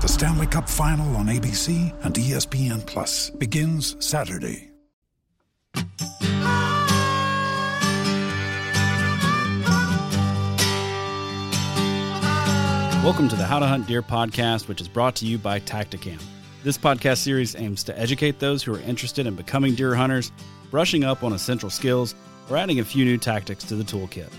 The Stanley Cup Final on ABC and ESPN Plus begins Saturday. Welcome to the How to Hunt Deer podcast, which is brought to you by Tactacam. This podcast series aims to educate those who are interested in becoming deer hunters, brushing up on essential skills, or adding a few new tactics to the toolkit.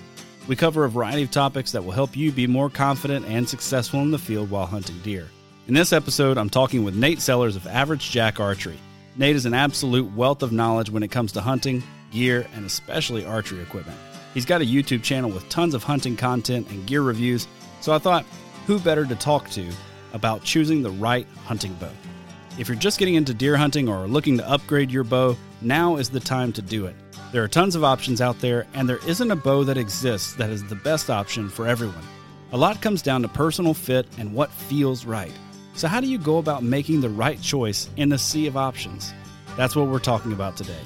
We cover a variety of topics that will help you be more confident and successful in the field while hunting deer. In this episode, I'm talking with Nate Sellers of Average Jack Archery. Nate is an absolute wealth of knowledge when it comes to hunting, gear, and especially archery equipment. He's got a YouTube channel with tons of hunting content and gear reviews, so I thought, who better to talk to about choosing the right hunting bow? If you're just getting into deer hunting or looking to upgrade your bow, now is the time to do it. There are tons of options out there, and there isn't a bow that exists that is the best option for everyone. A lot comes down to personal fit and what feels right. So, how do you go about making the right choice in the sea of options? That's what we're talking about today.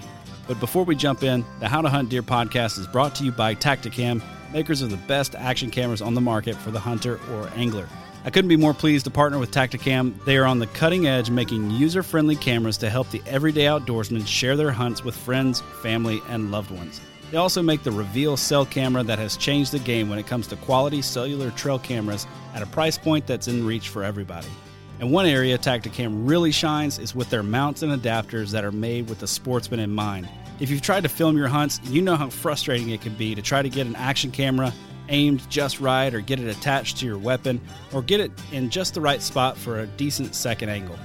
But before we jump in, the How to Hunt Deer podcast is brought to you by Tactacam, makers of the best action cameras on the market for the hunter or angler. I couldn't be more pleased to partner with Tactacam. They are on the cutting edge making user friendly cameras to help the everyday outdoorsman share their hunts with friends, family, and loved ones. They also make the Reveal cell camera that has changed the game when it comes to quality cellular trail cameras at a price point that's in reach for everybody. And one area Tactacam really shines is with their mounts and adapters that are made with the sportsman in mind. If you've tried to film your hunts, you know how frustrating it can be to try to get an action camera aimed just right or get it attached to your weapon or get it in just the right spot for a decent second angle.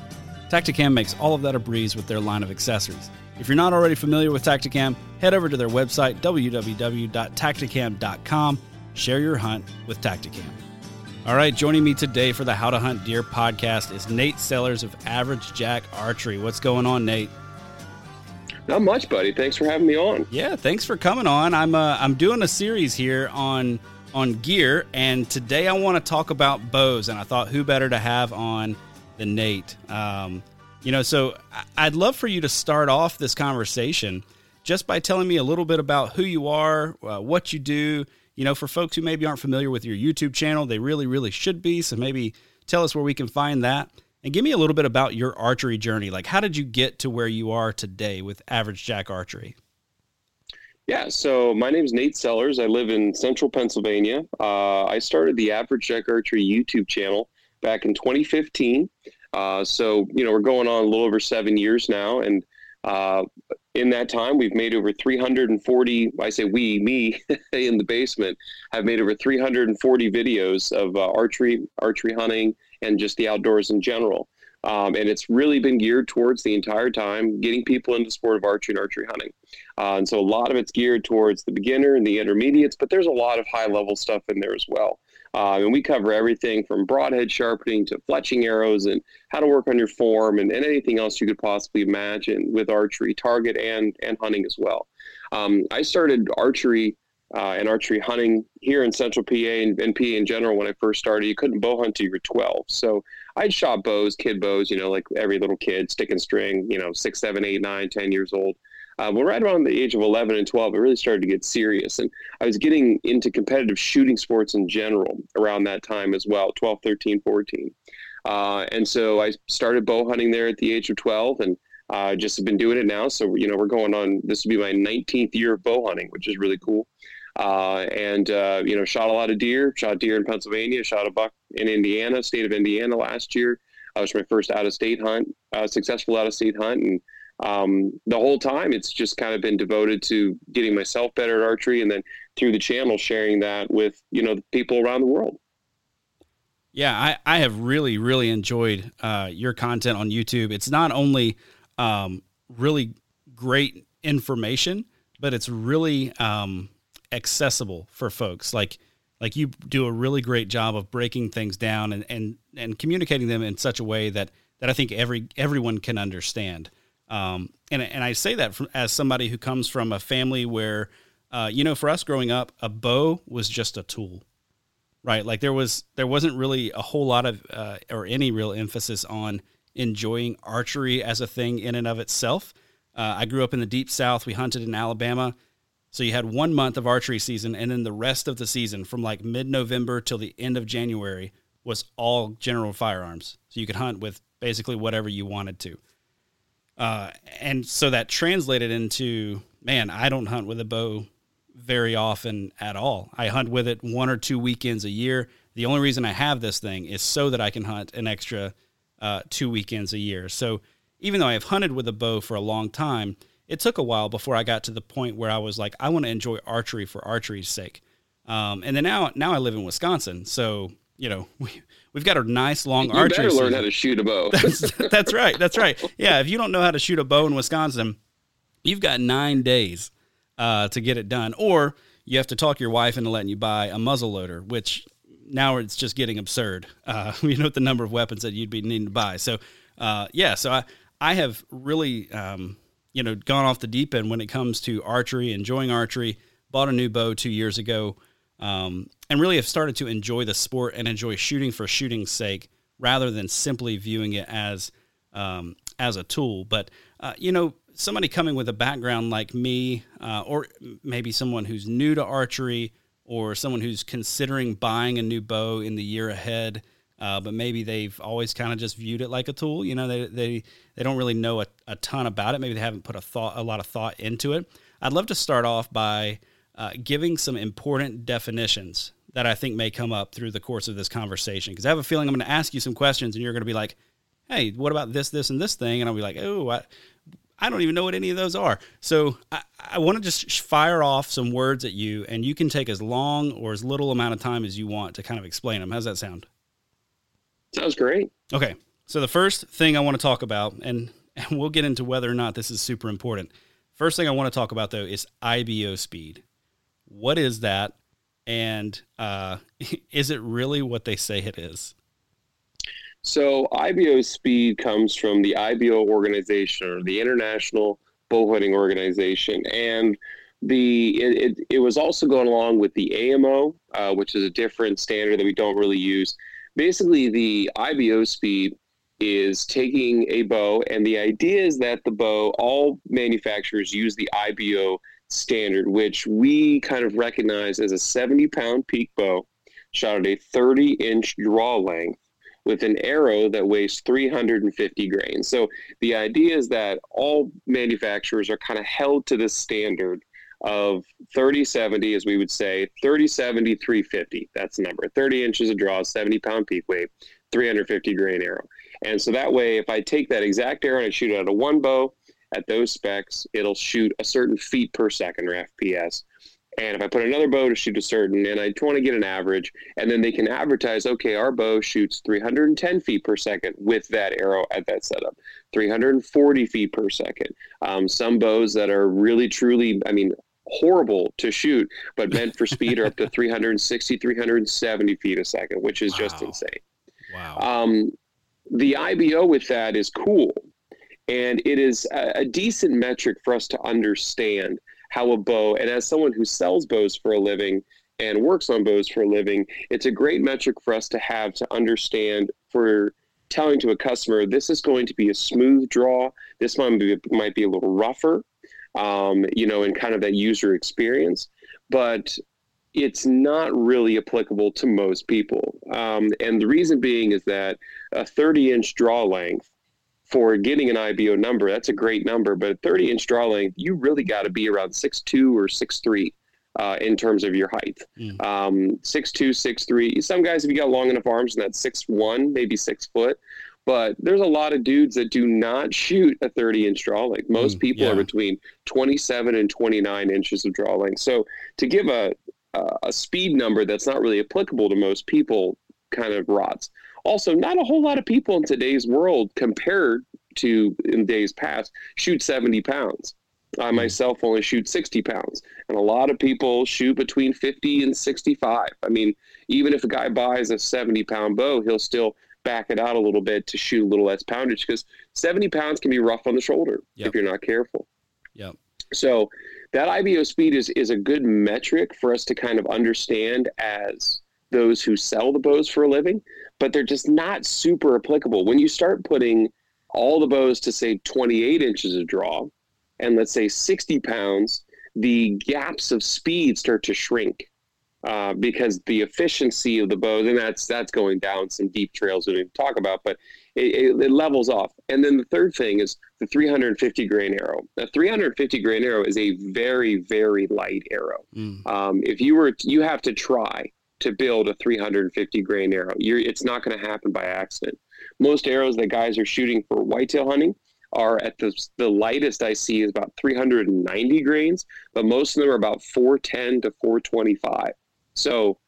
Tactacam makes all of that a breeze with their line of accessories. If you're not already familiar with Tactacam, head over to their website www.tactacam.com. Share your hunt with Tactacam. All right, joining me today for the How to Hunt Deer podcast is Nate Sellers of Average Jack Archery. What's going on, Nate? Not much, buddy. Thanks for having me on. Yeah, thanks for coming on. I'm uh, I'm doing a series here on on gear, and today I want to talk about bows. And I thought, who better to have on than Nate? Um, you know, so I'd love for you to start off this conversation just by telling me a little bit about who you are, uh, what you do, you know, for folks who maybe aren't familiar with your YouTube channel, they really, really should be. So maybe tell us where we can find that. And give me a little bit about your archery journey. Like, how did you get to where you are today with Average Jack Archery? Yeah, so my name is Nate Sellers. I live in central Pennsylvania. Uh, I started the Average Jack Archery YouTube channel back in 2015. Uh, so, you know, we're going on a little over seven years now. And uh, in that time, we've made over 340. I say we, me, in the basement, have made over 340 videos of uh, archery, archery hunting, and just the outdoors in general. Um, and it's really been geared towards the entire time getting people into the sport of archery and archery hunting. Uh, and so a lot of it's geared towards the beginner and the intermediates, but there's a lot of high level stuff in there as well. Uh, and we cover everything from broadhead sharpening to fletching arrows and how to work on your form and, and anything else you could possibly imagine with archery, target, and, and hunting as well. Um, I started archery uh, and archery hunting here in central PA and, and, PA in general when I first started. You couldn't bow hunt until you were 12. So I'd shot bows, kid bows, you know, like every little kid, stick and string, you know, six, seven, eight, nine, 10 years old. Uh, but right around the age of 11 and 12, it really started to get serious. And I was getting into competitive shooting sports in general around that time as well 12, 13, 14. Uh, and so I started bow hunting there at the age of 12 and uh, just have been doing it now. So, you know, we're going on, this will be my 19th year of bow hunting, which is really cool. Uh, and, uh, you know, shot a lot of deer, shot deer in Pennsylvania, shot a buck in Indiana, state of Indiana last year. That was my first out of state hunt, uh, successful out of state hunt. And um, the whole time it's just kind of been devoted to getting myself better at archery and then through the channel sharing that with, you know, people around the world. Yeah, I, I have really, really enjoyed uh, your content on YouTube. It's not only um, really great information, but it's really um, accessible for folks. Like like you do a really great job of breaking things down and, and, and communicating them in such a way that, that I think every everyone can understand. Um, and and I say that from, as somebody who comes from a family where, uh, you know, for us growing up, a bow was just a tool, right? Like there was there wasn't really a whole lot of uh, or any real emphasis on enjoying archery as a thing in and of itself. Uh, I grew up in the deep South. We hunted in Alabama. So you had one month of archery season, and then the rest of the season, from like mid November till the end of January, was all general firearms. So you could hunt with basically whatever you wanted to. Uh, and so that translated into man, I don't hunt with a bow very often at all. I hunt with it one or two weekends a year. The only reason I have this thing is so that I can hunt an extra uh, two weekends a year. So even though I have hunted with a bow for a long time, it took a while before I got to the point where I was like, I want to enjoy archery for archery's sake. Um, and then now, now I live in Wisconsin, so you know we we've got a nice long you archery. better learn season. how to shoot a bow. that's, that's right. That's right. Yeah, if you don't know how to shoot a bow in Wisconsin, you've got nine days uh, to get it done, or you have to talk your wife into letting you buy a muzzle loader, which now it's just getting absurd. Uh, you know the number of weapons that you'd be needing to buy. So uh, yeah, so I I have really um, you know, gone off the deep end when it comes to archery, enjoying archery. Bought a new bow two years ago, um, and really have started to enjoy the sport and enjoy shooting for shooting's sake, rather than simply viewing it as um, as a tool. But uh, you know, somebody coming with a background like me, uh, or maybe someone who's new to archery, or someone who's considering buying a new bow in the year ahead uh, but maybe they've always kind of just viewed it like a tool. You know, they they, they don't really know a, a ton about it. Maybe they haven't put a thought a lot of thought into it. I'd love to start off by uh, giving some important definitions that I think may come up through the course of this conversation. Because I have a feeling I'm going to ask you some questions, and you're going to be like, "Hey, what about this, this, and this thing?" And I'll be like, "Oh, I." I don't even know what any of those are. So I, I want to just fire off some words at you, and you can take as long or as little amount of time as you want to kind of explain them. How's that sound? Sounds great. Okay. So the first thing I want to talk about, and, and we'll get into whether or not this is super important. First thing I want to talk about though is IBO speed. What is that? And uh, is it really what they say it is? So IBO speed comes from the IBO organization or the International Bowhunting Organization, and the it, it, it, was also going along with the AMO, uh, which is a different standard that we don't really use basically the IBO speed is taking a bow, and the idea is that the bow, all manufacturers use the IBO standard, which we kind of recognize as a 70 pound peak bow shot at a 30 inch draw length with an arrow that weighs 350 grains. So the idea is that all manufacturers are kind of held to this standard of 30 70, as we would say, 30 70, 350. That's the number. 30 inches of draw, 70 pound peak weight, 350 grain arrow. And so that way, if I take that exact arrow and I shoot it out of one bow at those specs, it'll shoot a certain feet per second or FPS. And if I put another bow to shoot a certain, and I want to get an average, and then they can advertise, okay, our bow shoots 310 feet per second with that arrow at that setup, 340 feet per second. Um, some bows that are really, truly, I mean, horrible to shoot, but meant for speed are up to 360, 370 feet a second, which is wow. just insane. Wow. Um, the IBO with that is cool. And it is a, decent metric for us to understand how a bow, and as someone who sells bows for a living and works on bows for a living, it's a great metric for us to have to understand for telling to a customer this is going to be a smooth draw. This might be, might be a little rougher, um, you know, in kind of that user experience, but it's not really applicable to most people. Um, and the reason being is that a 30 inch draw length for getting an IBO number, that's a great number, but a 30 inch draw length, you really got to be around 6'2 or 6'3 uh, in terms of your height. Mm. Um, 6'2, 6'3. Some guys, if you got long enough arms, and that's 6'1, maybe 6 foot. But there's a lot of dudes that do not shoot a 30 inch draw length. Most mm, people yeah. are between 27 and 29 inches of draw length. So to give a, a speed number that's not really applicable to most people kind of rots. Also, not a whole lot of people in today's world compared to in days past shoot 70 pounds. I hmm. myself only shoot 60 pounds, and a lot of people shoot between 50 and 65. I mean, even if a guy buys a 70 pound bow, he'll still back it out a little bit to shoot a little less poundage because 70 pounds can be rough on the shoulder yep. if you're not careful. Yep. So that IBO speed is, is a good metric for us to kind of understand as those who sell the bows for a living, but they're just not super applicable. When you start putting all the bows to say 28 inches of draw and let's say 60 pounds, the gaps of speed start to shrink uh, because the efficiency of the bows, and that's that's going down some deep trails we didn't talk about, but it, it, it, levels off. And then the third thing is the 350 grain arrow. The 350 grain arrow is a very very light arrow. Mm. Um, if you were you have to try to build a 350 grain arrow, You're, it's not going to happen by accident. Most arrows that guys are shooting for whitetail hunting are at the, the lightest I see is about 390 grains, but most of them are about 410 to 425. So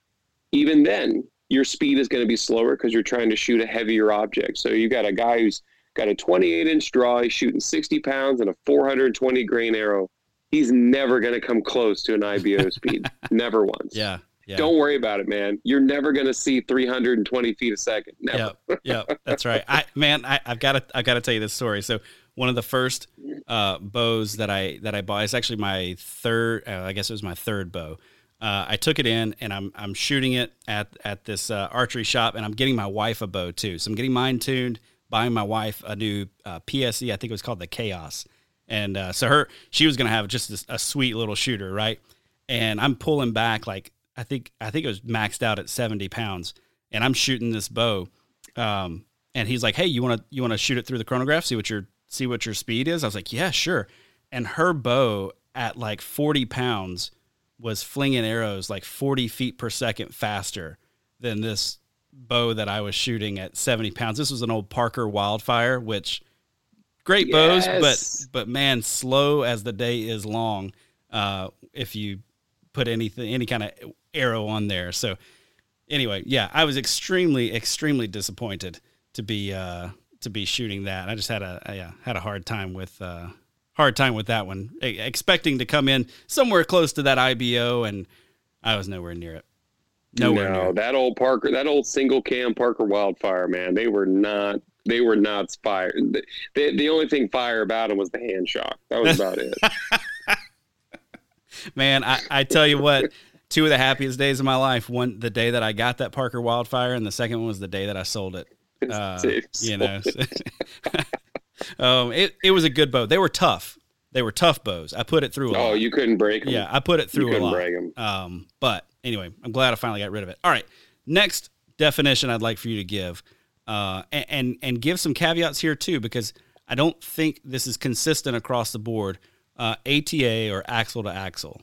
even then, your speed is going to be slower because you're trying to shoot a heavier object. So you got a guy who's got a 28 inch draw, he's shooting 60 pounds and a 420 grain arrow. He's never going to come close to an IBO speed. never once. Yeah. Yeah. Don't worry about it, man. You're never going to see 320 feet a second. Never. Yeah, yeah, that's right. I man, I, have got to I've got to tell you this story. So one of the first uh, bows that I that I bought is actually my third. Uh, I guess it was my third bow. Uh, I took it in and I'm I'm shooting it at at this uh, archery shop and I'm getting my wife a bow too. So I'm getting mine tuned, buying my wife a new uh, PSE. I think it was called the Chaos, and uh, so her she was gonna have just this, a sweet little shooter, right? And I'm pulling back like I think I think it was maxed out at 70 pounds, and I'm shooting this bow. Um, and he's like, "Hey, you want to you want to shoot it through the chronograph? See what your see what your speed is?" I was like, "Yeah, sure." And her bow at like 40 pounds was flinging arrows like 40 feet per second faster than this bow that I was shooting at 70 pounds. This was an old Parker Wildfire, which great yes. bows, but but man, slow as the day is long. Uh, if you put anything, any kind of arrow on there. So anyway, yeah, I was extremely, extremely disappointed to be uh, to be shooting that. I just had a, a yeah, had a hard time with uh, hard time with that one. expecting to come in somewhere close to that IBO, and I was nowhere near it. Nowhere no, near that old Parker, that old single cam Parker Wildfire, man, they were not. They were not fire. The, the, the only thing fire about them was the hand shock. That was about it. man, I, I tell you what, two of the happiest days of my life. One, the day that I got that Parker Wildfire, and the second one was the day that I sold it. Uh, you know, um, it it was a good bow. They were tough. They were tough bows. I put it through. A oh, lot. you couldn't break them. Yeah, I put it through you a lot. Break them. Um, but anyway, I'm glad I finally got rid of it. All right, next definition I'd like for you to give, uh, and, and and give some caveats here too, because I don't think this is consistent across the board. Uh, ATA or axle to axle.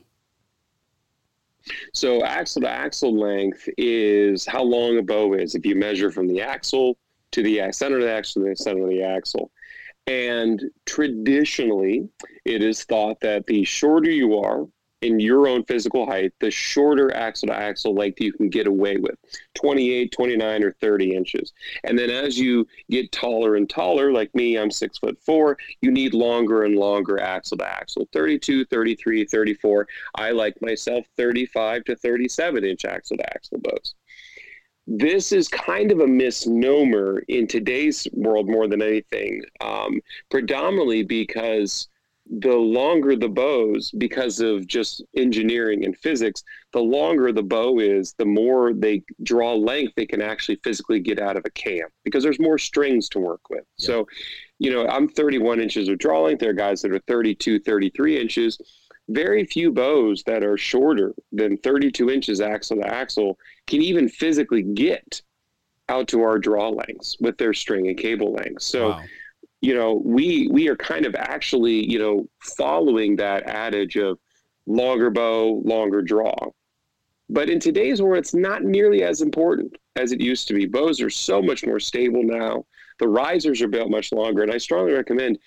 So axle to axle length is how long a bow is. If you measure from the axle to the center of the axle to the center of the axle, and traditionally, it is thought that the shorter you are, in your own physical height, the shorter axle to axle length you can get away with 28, 29, or 30 inches. And then as you get taller and taller, like me, I'm six foot four, you need longer and longer axle to axle 32, 33, 34. I like myself 35 to 37 inch axle to axle bows this is kind of a misnomer in today's world more than anything, um, predominantly because the longer the bows, because of just engineering and physics, the longer the bow is, the more they draw length they can actually physically get out of a cam because there's more strings to work with. Yeah. So, you know, I'm 31 inches of draw length. There are guys that are 32, 33 inches very few bows that are shorter than 32 inches axle to axle can even physically get out to our draw lengths with their string and cable lengths. So, wow. You know, we we are kind of actually, you know, following that adage of longer bow, longer draw. But in today's world, it's not nearly as important as it used to be. Bows are so much more stable now. The risers are built much longer, and I strongly recommend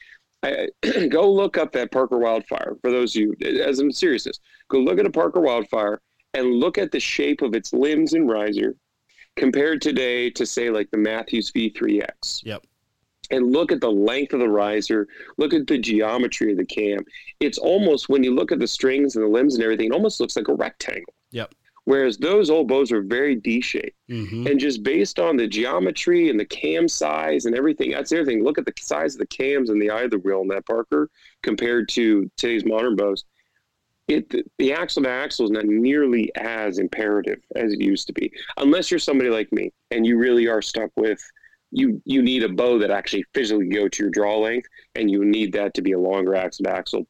I, go look up that Parker wildfire for those of you, as I'm seriousness, go look at a Parker wildfire and look at the shape of its limbs and riser compared today to say like the Mathews V3X. Yep. And look at the length of the riser, look at the geometry of the cam. It's almost when you look at the strings and the limbs and everything, it almost looks like a rectangle. Yep. Whereas those old bows are very D shaped. Mm-hmm. And just based on the geometry and the cam size and everything, that's everything. Look at the size of the cams and the eye of the wheel in that Parker compared to today's modern bows. It the, the axle to axle is not nearly as imperative as it used to be, unless you're somebody like me and you really are stuck with you you need a bow that actually physically go to your draw length, and you need that to be a longer axle to axle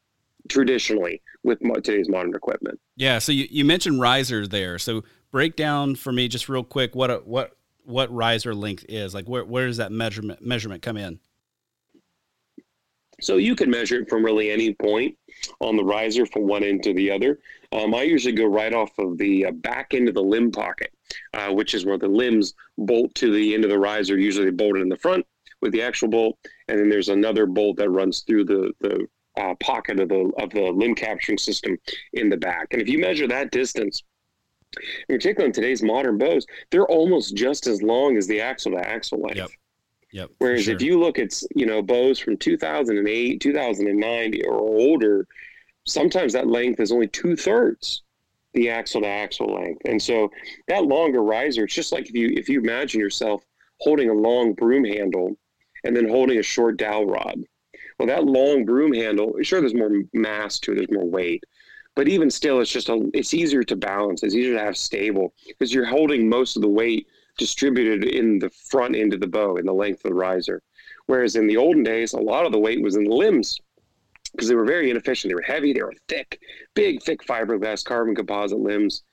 traditionally with today's modern equipment. Yeah. So you, you mentioned riser there. So break down for me just real quick what a, what what riser length is. Like where where does that measurement measurement come in? So you can measure it from really any point on the riser from one end to the other. Um, I usually go right off of the uh, back end of the limb pocket, uh, which is where the limbs bolt to the end of the riser. Usually they bolted in the front with the actual bolt, and then there's another bolt that runs through the the uh, pocket of the of the limb capturing system in the back. And if you measure that distance, in particular in today's modern bows, they're almost just as long as the axle to axle length. Yep. Yep. Whereas sure. if you look at you know bows from 2008, 2009 or older, sometimes that length is only two thirds the axle to axle length. And so that longer riser, it's just like if you if you imagine yourself holding a long broom handle and then holding a short dowel rod. Well, that long broom handle, sure, there's more mass to it, there's more weight, but even still, it's just a, it's easier to balance. It's easier to have stable because you're holding most of the weight distributed in the front end of the bow, in the length of the riser. Whereas in the olden days, a lot of the weight was in the limbs because they were very inefficient. They were heavy, they were thick, big, thick fiberglass carbon composite limbs,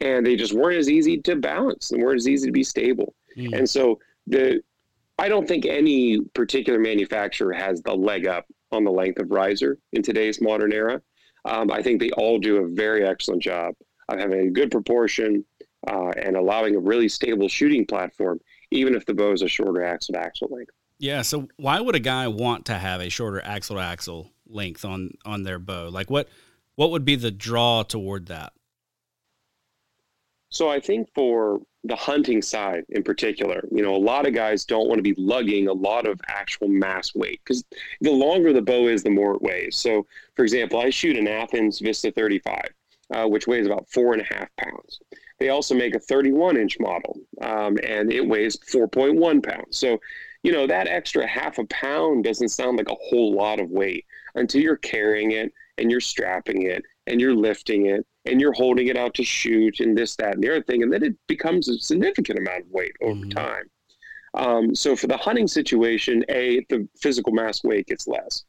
and they just weren't as easy to balance and weren't as easy to be stable. Mm. And so the I don't think any particular manufacturer has the leg up on the length of riser in today's modern era. Um, I think they all do a very excellent job of having a good proportion uh, and allowing a really stable shooting platform, even if the bow is a shorter axle to axle length. Yeah. So why would a guy want to have a shorter axle to axle length on on their bow? Like what what would be the draw toward that? So I think for the hunting side in particular, you know, a lot of guys don't want to be lugging a lot of actual mass weight because the longer the bow is, the more it weighs. So, for example, I shoot an Athens Vista 35, uh, which weighs about four and a half pounds. They also make a 31 inch model, um, and it weighs 4.1 pounds. So, you know, that extra half a pound doesn't sound like a whole lot of weight until you're carrying it and you're strapping it and you're lifting it and you're holding it out to shoot and this, that, and the other thing. And then it becomes a significant amount of weight over mm-hmm. time. Um, so for the hunting situation, A, the physical mass weight gets less.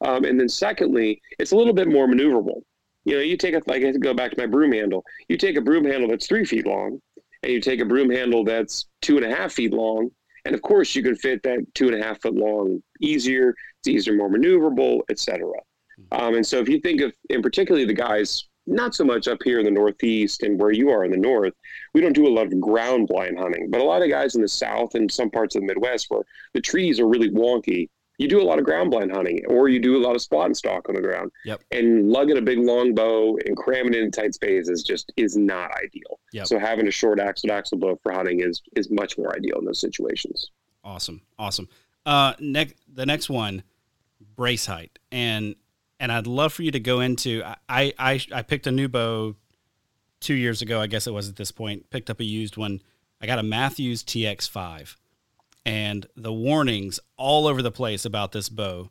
Um, and then secondly, it's a little bit more maneuverable. You know, you take a, like I go back to my broom handle, you take a broom handle that's three feet long and you take a broom handle that's two and a half feet long. And of course you can fit that two and a half foot long easier, it's easier, more maneuverable, etc. Mm-hmm. Um, and so if you think of, in particularly the guys not so much up here in the Northeast and where you are in the North. We don't do a lot of ground blind hunting, but a lot of guys in the South and some parts of the Midwest where the trees are really wonky you do a lot of ground blind hunting or you do a lot of spot and stalk on the ground. Yep. And lugging a big long bow and cramming it in tight spaces just is not ideal. Yep. So having a short axle axle bow for hunting is is much more ideal in those situations. Awesome. Awesome. Uh next the next one, brace height. And and I'd love for you to go into I I I picked a new bow two years ago, I guess it was at this point, picked up a used one. I got a Mathews TX5 and the warnings all over the place about this bow.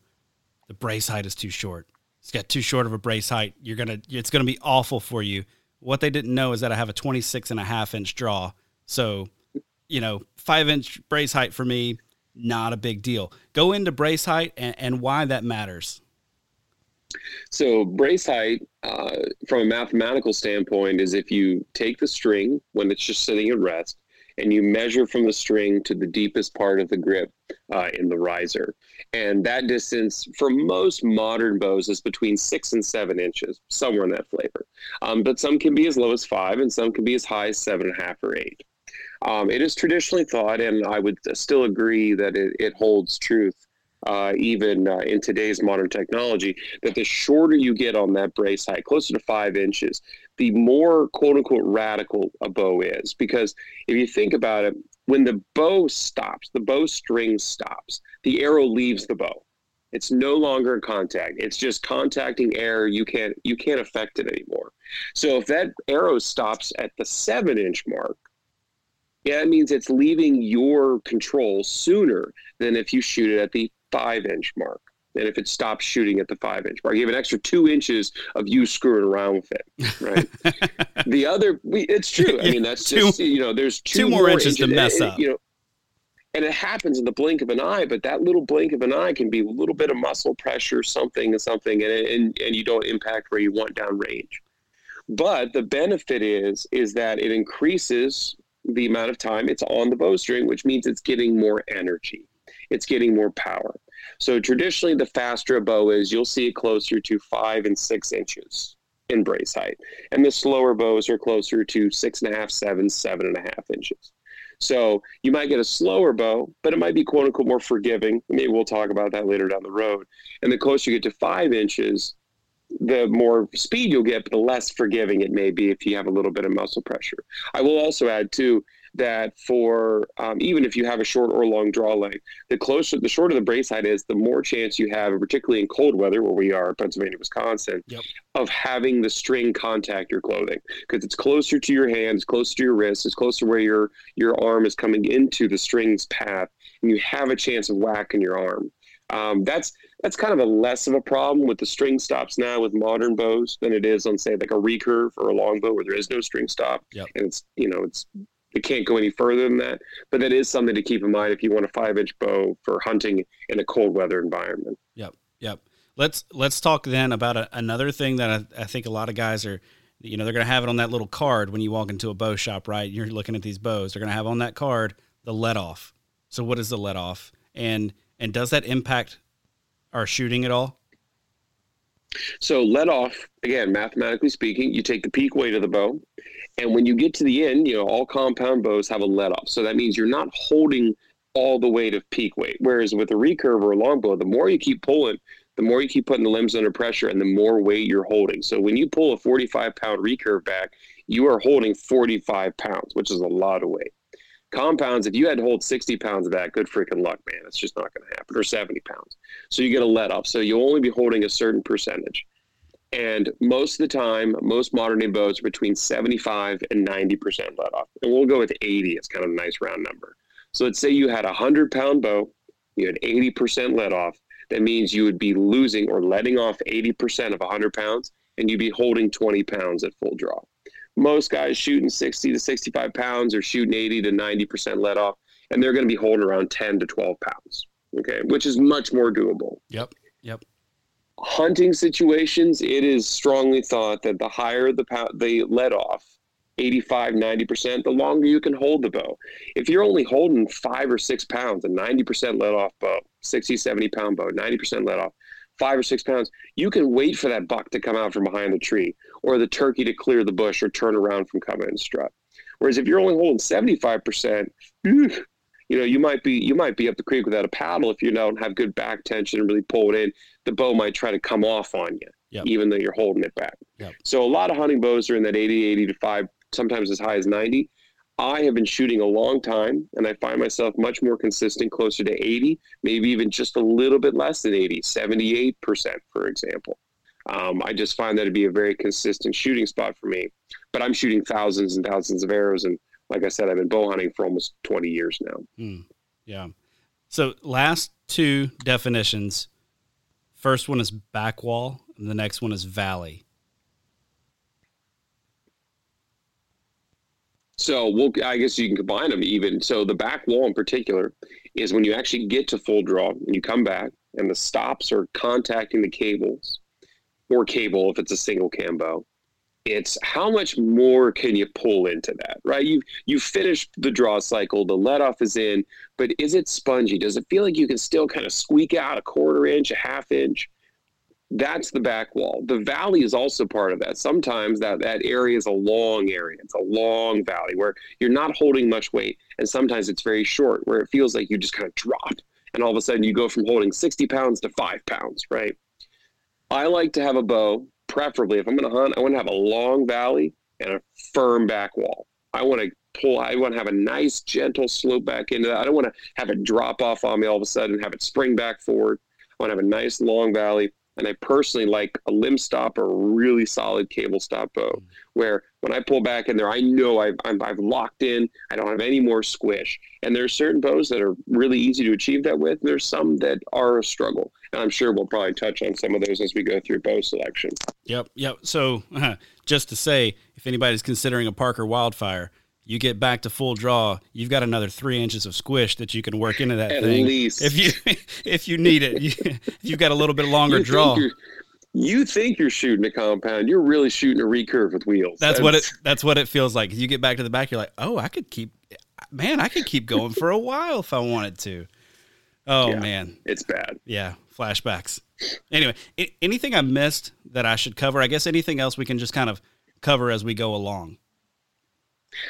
The brace height is too short. It's got too short of a brace height. You're gonna it's gonna be awful for you. What they didn't know is that I have a 26 and a half inch draw. So, you know, five inch brace height for me, not a big deal. Go into brace height and, and why that matters. So brace height, uh, from a mathematical standpoint, is if you take the string when it's just sitting at rest and you measure from the string to the deepest part of the grip uh, in the riser. And that distance for most modern bows is between six and seven inches, somewhere in that flavor. Um, but some can be as low as five, and some can be as high as seven and a half or eight. Um, it is traditionally thought, and I would still agree that it, it holds truth. Uh, even uh, in today's modern technology, that the shorter you get on that brace height, closer to five inches, the more quote unquote radical a bow is. Because if you think about it, when the bow stops, the bow string stops, the arrow leaves the bow. It's no longer in contact. It's just contacting air. You can't you can't affect it anymore. So if that arrow stops at the seven inch mark, yeah, that means it's leaving your control sooner than if you shoot it at the five inch mark and if it stops shooting at the five inch mark. You have an extra two inches of you screwing around with it, right? the other, it's true. I mean, that's Two- just you know, there's two, two more inches to mess up. You know, and it happens in the blink of an eye, but that little blink of an eye can be a little bit of muscle pressure, something and something, and and and you don't impact where you want down range. But the benefit is is that it increases the amount of time it's on the bowstring, which means it's getting more energy. It's getting more power. So traditionally, the faster a bow is, you'll see it closer to five and six inches in brace height, and the slower bows are closer to six and a half, seven, seven and a half inches. So you might get a slower bow, but it might be quote unquote more forgiving. Maybe we'll talk about that later down the road. And the closer you get to five inches, the more speed you'll get, but the less forgiving it may be if you have a little bit of muscle pressure. I will also add too that for um, even if you have a short or long draw leg, the closer, the shorter the brace height is, the more chance you have, particularly in cold weather where we are, Pennsylvania, Wisconsin, Yep. of having the string contact your clothing because it's closer to your hands, closer to your wrists, it's closer where your your arm is coming into the string's path, and you have a chance of whacking your arm. Um, that's that's kind of a less of a problem with the string stops now with modern bows than it is on say like a recurve or a longbow where there is no string stop Yep. and it's you know it's it can't go any further than that. But that is something to keep in mind if you want a five inch bow for hunting in a cold weather environment. Yep, yep. Let's let's talk then about a, another thing that I, I think a lot of guys are, you know, they're going to have it on that little card when you walk into a bow shop, right? You're looking at these bows. They're going to have on that card the let off. So what is the let off, and and does that impact our shooting at all? So let off again, mathematically speaking, you take the peak weight of the bow, and when you get to the end, you know all compound bows have a let off. So that means you're not holding all the weight of peak weight. Whereas with a recurve or a longbow, the more you keep pulling, the more you keep putting the limbs under pressure, and the more weight you're holding. So when you pull a 45 pound recurve back, you are holding 45 pounds, which is a lot of weight. Compounds, if you had to hold 60 pounds of that, good freaking luck, man. It's just not going to happen. Or 70 pounds. So you get a let off. So you'll only be holding a certain percentage. And most of the time, most modern day bows are between 75 and 90% let off. And we'll go with 80. It's kind of a nice round number. So let's say you had a 100 pound bow, you had 80% let off. That means you would be losing or letting off 80% of 100 pounds, and you'd be holding 20 pounds at full draw. Most guys shooting 60 to 65 pounds are shooting 80 to 90% let off, and they're going to be holding around 10 to 12 pounds. Okay, which is much more doable. Yep, yep. Hunting situations, it is strongly thought that the higher the pound, the let off, 85, 90%, the longer you can hold the bow. If you're only holding five or six pounds, a 90% let off bow, 60, 70 pound bow, 90% let off, five or six pounds, you can wait for that buck to come out from behind the tree or the turkey to clear the bush or turn around from coming and strut. Whereas if you're only holding 75%, you know, you might be you might be up the creek without a paddle if you don't have good back tension and really pull it in. The bow might try to come off on you, Yep. even though you're holding it back. Yep. So a lot of hunting bows are in that 80, 80 to five, sometimes as high as 90. I have been shooting a long time, and I find myself much more consistent, closer to 80, maybe even just a little bit less than 80, 78%, for example. Um, I just find that to be a very consistent shooting spot for me. But I'm shooting thousands and thousands of arrows, and like I said, I've been bow hunting for almost 20 years now. Hmm. Yeah. So last two definitions. First one is back wall, and the next one is valley. So we'll, I guess you can combine them even. So the back wall in particular is when you actually get to full draw and you come back and the stops are contacting the cables or cable if it's a single cam bow. It's how much more can you pull into that, right? You you finished the draw cycle, the let off is in, but is it spongy? Does it feel like you can still kind of squeak out a quarter inch, a half inch? That's the back wall. The valley is also part of that. Sometimes that, that area is a long area. It's a long valley where you're not holding much weight. And sometimes it's very short where it feels like you just kind of dropped. And all of a sudden you go from holding 60 pounds to five pounds, right? I like to have a bow, preferably if I'm going to hunt, I want to have a long valley and a firm back wall. I want to pull, I want to have a nice, gentle slope back into that. I don't want to have it drop off on me all of a sudden, have it spring back forward. I want to have a nice, long valley. And I personally like a limb stop or a really solid cable stop bow, mm. where when I pull back in there, I know I've, I'm, I've locked in. I don't have any more squish. And there's certain bows that are really easy to achieve that with. There's some that are a struggle. And I'm sure we'll probably touch on some of those as we go through bow selection. Yep, yep. So just to say, if anybody's considering a Parker Wildfire, you get back to full draw, you've got another three inches of squish that you can work into that At thing. least. if you if you need it, you, if you've got a little bit longer You draw. Think you're, think you're shooting a compound. You're really shooting a recurve with wheels. That's what it. That's what it feels like. You get back to the back, you're like, oh, I could keep, man, I could keep going for a while if I wanted to. Oh Yeah. man, It's bad. yeah, flashbacks. Anyway, anything I missed that I should cover? I guess anything else we can just kind of cover as we go along.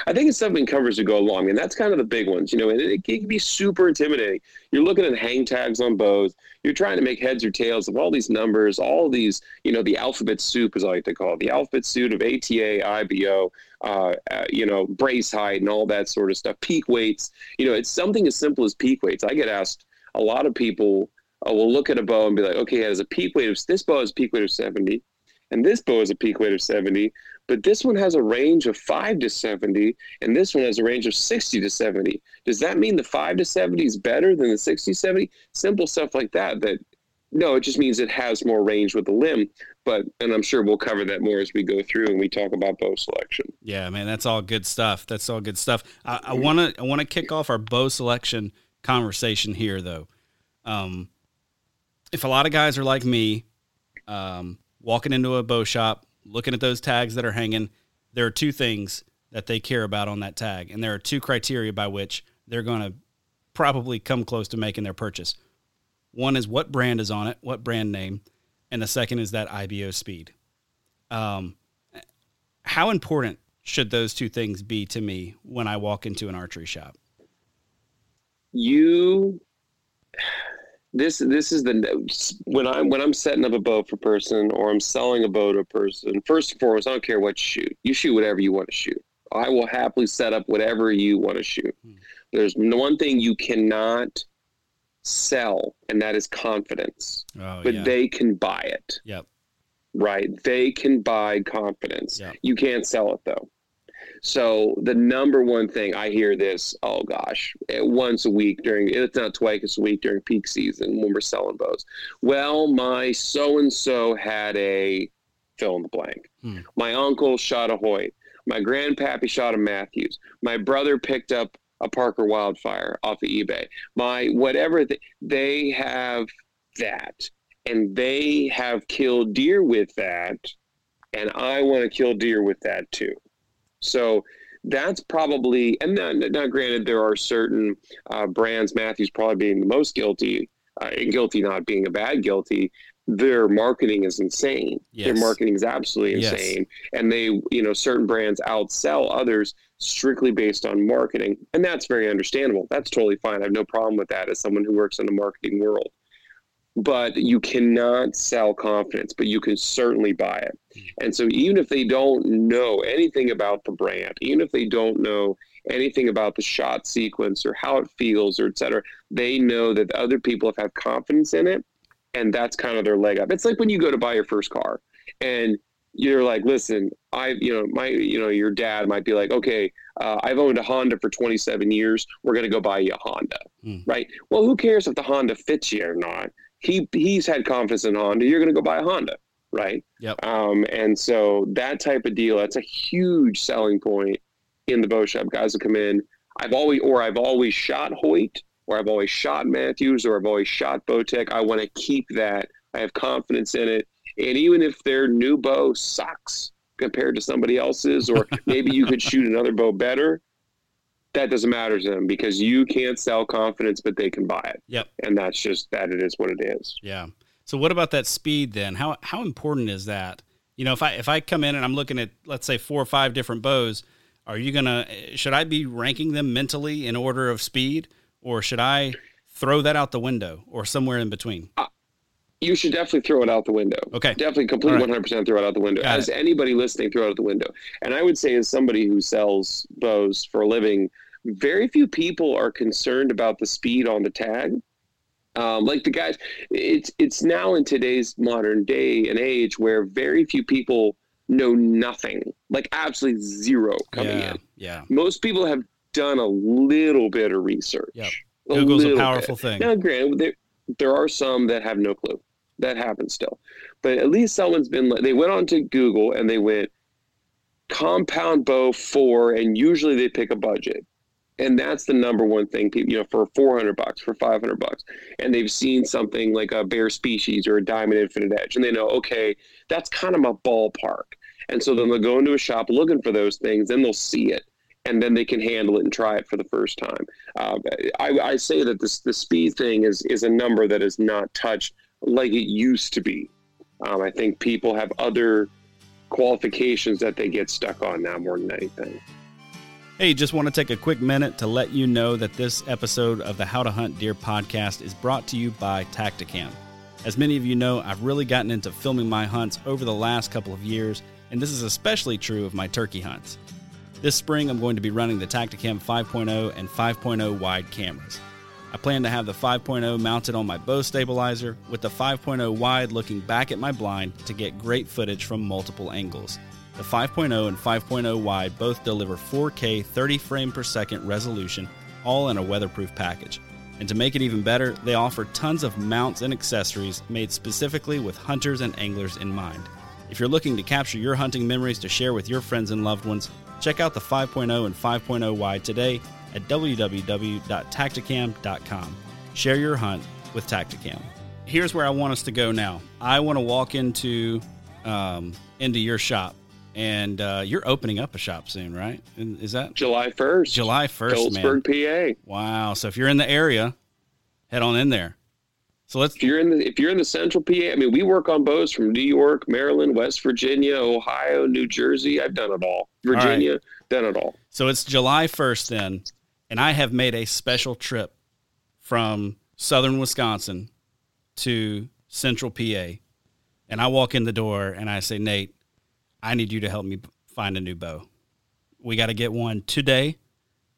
I think it's something covers to go along, and that's kind of the big ones, you know. And it, it can be super intimidating. You're looking at hang tags on bows. You're trying to make heads or tails of all these numbers, all these, you know, the alphabet soup, as I like to call it, the alphabet soup of ATA, IBO, uh, uh, you know, brace height, and all that sort of stuff. Peak weights. You know, it's something as simple as peak weights. I get asked a lot of people uh, will look at a bow and be like, okay, it has a peak weight of this bow has a peak weight of 70, and this bow has a peak weight of 70 but this one has a range of 5 to 70 and this one has a range of 60 to 70 does that mean the 5 to 70 is better than the 60 70 simple stuff like that that no it just means it has more range with the limb but and i'm sure we'll cover that more as we go through and we talk about bow selection Yeah, man, that's all good stuff. That's all good stuff. I, I want to I want to kick off our bow selection conversation here, though. Um, if a lot of guys are like me, um, walking into a bow shop, looking at those tags that are hanging, there are two things that they care about on that tag, and there are two criteria by which they're going to probably come close to making their purchase. One is what brand is on it, what brand name, and the second is that IBO speed. Um, how important should those two things be to me when I walk into an archery shop? you this this is the when i'm when i'm setting up a bow for a person or i'm selling a bow to a person first and foremost i don't care what you shoot you shoot whatever you want to shoot i will happily set up whatever you want to shoot Hmm. there's one thing you cannot sell and that is confidence Oh, but yeah. they can buy it yep. right? They can buy confidence. Yeah. You can't sell it though. So the number one thing I hear this, oh gosh, once a week during it's not twice a week during peak season when we're selling bows. Well, my so and so had a fill in the blank. Hmm. My uncle shot a Hoyt. My grandpappy shot a Mathews. My brother picked up a Parker Wildfire off of eBay. My whatever th- they have that and they have killed deer with that and i want to kill deer with that too so that's probably and now, now granted there are certain uh, brands mathews probably being the most guilty uh, guilty not being a bad guilty their marketing is insane their marketing is absolutely Yes. insane and they you know certain brands outsell others strictly based on marketing. And that's very understandable. That's totally fine. I have no problem with that as someone who works in the marketing world. But you cannot sell confidence, but you can certainly buy it. And so even if they don't know anything about the brand, even if they don't know anything about the shot sequence or how it feels or et cetera, they know that other people have had confidence in it. And that's kind of their leg up. It's like when you go to buy your first car and you're like, listen, I, you know, my, you know, your dad might be like, okay, uh, I've owned a Honda for 27 years. We're going to go buy you a Honda, mm. right? Well, who cares if the Honda fits you or not? He he's had confidence in Honda. You're going to go buy a Honda, right? Yep. Um, and so that type of deal, that's a huge selling point in the bow shop. Guys will come in. I've always, or I've always shot Hoyt, or I've always shot Mathews, or I've always shot Bowtech. I want to keep that. I have confidence in it. And even if their new bow sucks compared to somebody else's, or maybe you could shoot another bow better, that doesn't matter to them because you can't sell confidence, but they can buy it. Yep. And that's just that it is what it is. Yeah. So what about that speed then? How how important is that? You know, if I if I come in and I'm looking at let's say four or five different bows, are you gonna should I be ranking them mentally in order of speed, or should I throw that out the window or somewhere in between? Uh, you should definitely throw it out the window. Okay. Definitely completely right. 100% throw it out the window. Got as it. anybody listening, throw it out the window. And I would say, as somebody who sells bows for a living, very few people are concerned about the speed on the tag. Um, like the guys, it's it's now in today's modern day and age where very few people know nothing, like absolutely zero coming yeah, in. Yeah. Most people have done a little bit of research. Yep. Google's a, a powerful bit. thing. Now, granted, there, there are some that have no clue. That happens still, but at least someone's been. They went on to Google and they went compound bow four, and usually they pick a budget and that's the number one thing people you know for 400 bucks for 500 bucks and they've seen something like a bear species or a diamond infinite edge and they know okay that's kind of my ballpark and so then they'll go into a shop looking for those things then they'll see it and then they can handle it and try it for the first time. Uh, I, I, say that this the speed thing is is a number that is not touched like it used to be. Um, I think people have other qualifications that they get stuck on now more than anything. Hey, just want to take a quick minute to let you know that this episode of the How to Hunt Deer podcast is brought to you by Tactacam. As many of you know, I've really gotten into filming my hunts over the last couple of years, and this is especially true of my turkey hunts. This spring, I'm going to be running the Tactacam 5.0 and 5.0 wide cameras. I plan to have the 5.0 mounted on my bow stabilizer, with the 5.0 wide looking back at my blind to get great footage from multiple angles. The 5.0 and 5.0 wide both deliver 4K 30 frame per second resolution, all in a weatherproof package. And to make it even better, they offer tons of mounts and accessories made specifically with hunters and anglers in mind. If you're looking to capture your hunting memories to share with your friends and loved ones, check out the 5.0 and 5.0 wide today at www.tactacam.com. Share your hunt with Tactacam. Here's where I want us to go now. I want to walk into um, into your shop, and uh, you're opening up a shop soon, right? Is that July 1st? July 1st, Philipsburg, man. PA. Wow! So if you're in the area, head on in there. So let's. If you're in the if you're in the central PA, I mean, we work on bows from New York, Maryland, West Virginia, Ohio, New Jersey. I've done it all. Virginia, all right. done it all. So it's July 1st then, and I have made a special trip from southern Wisconsin to central PA, and I walk in the door and I say, Nate, I need you to help me find a new bow. We got to get one today.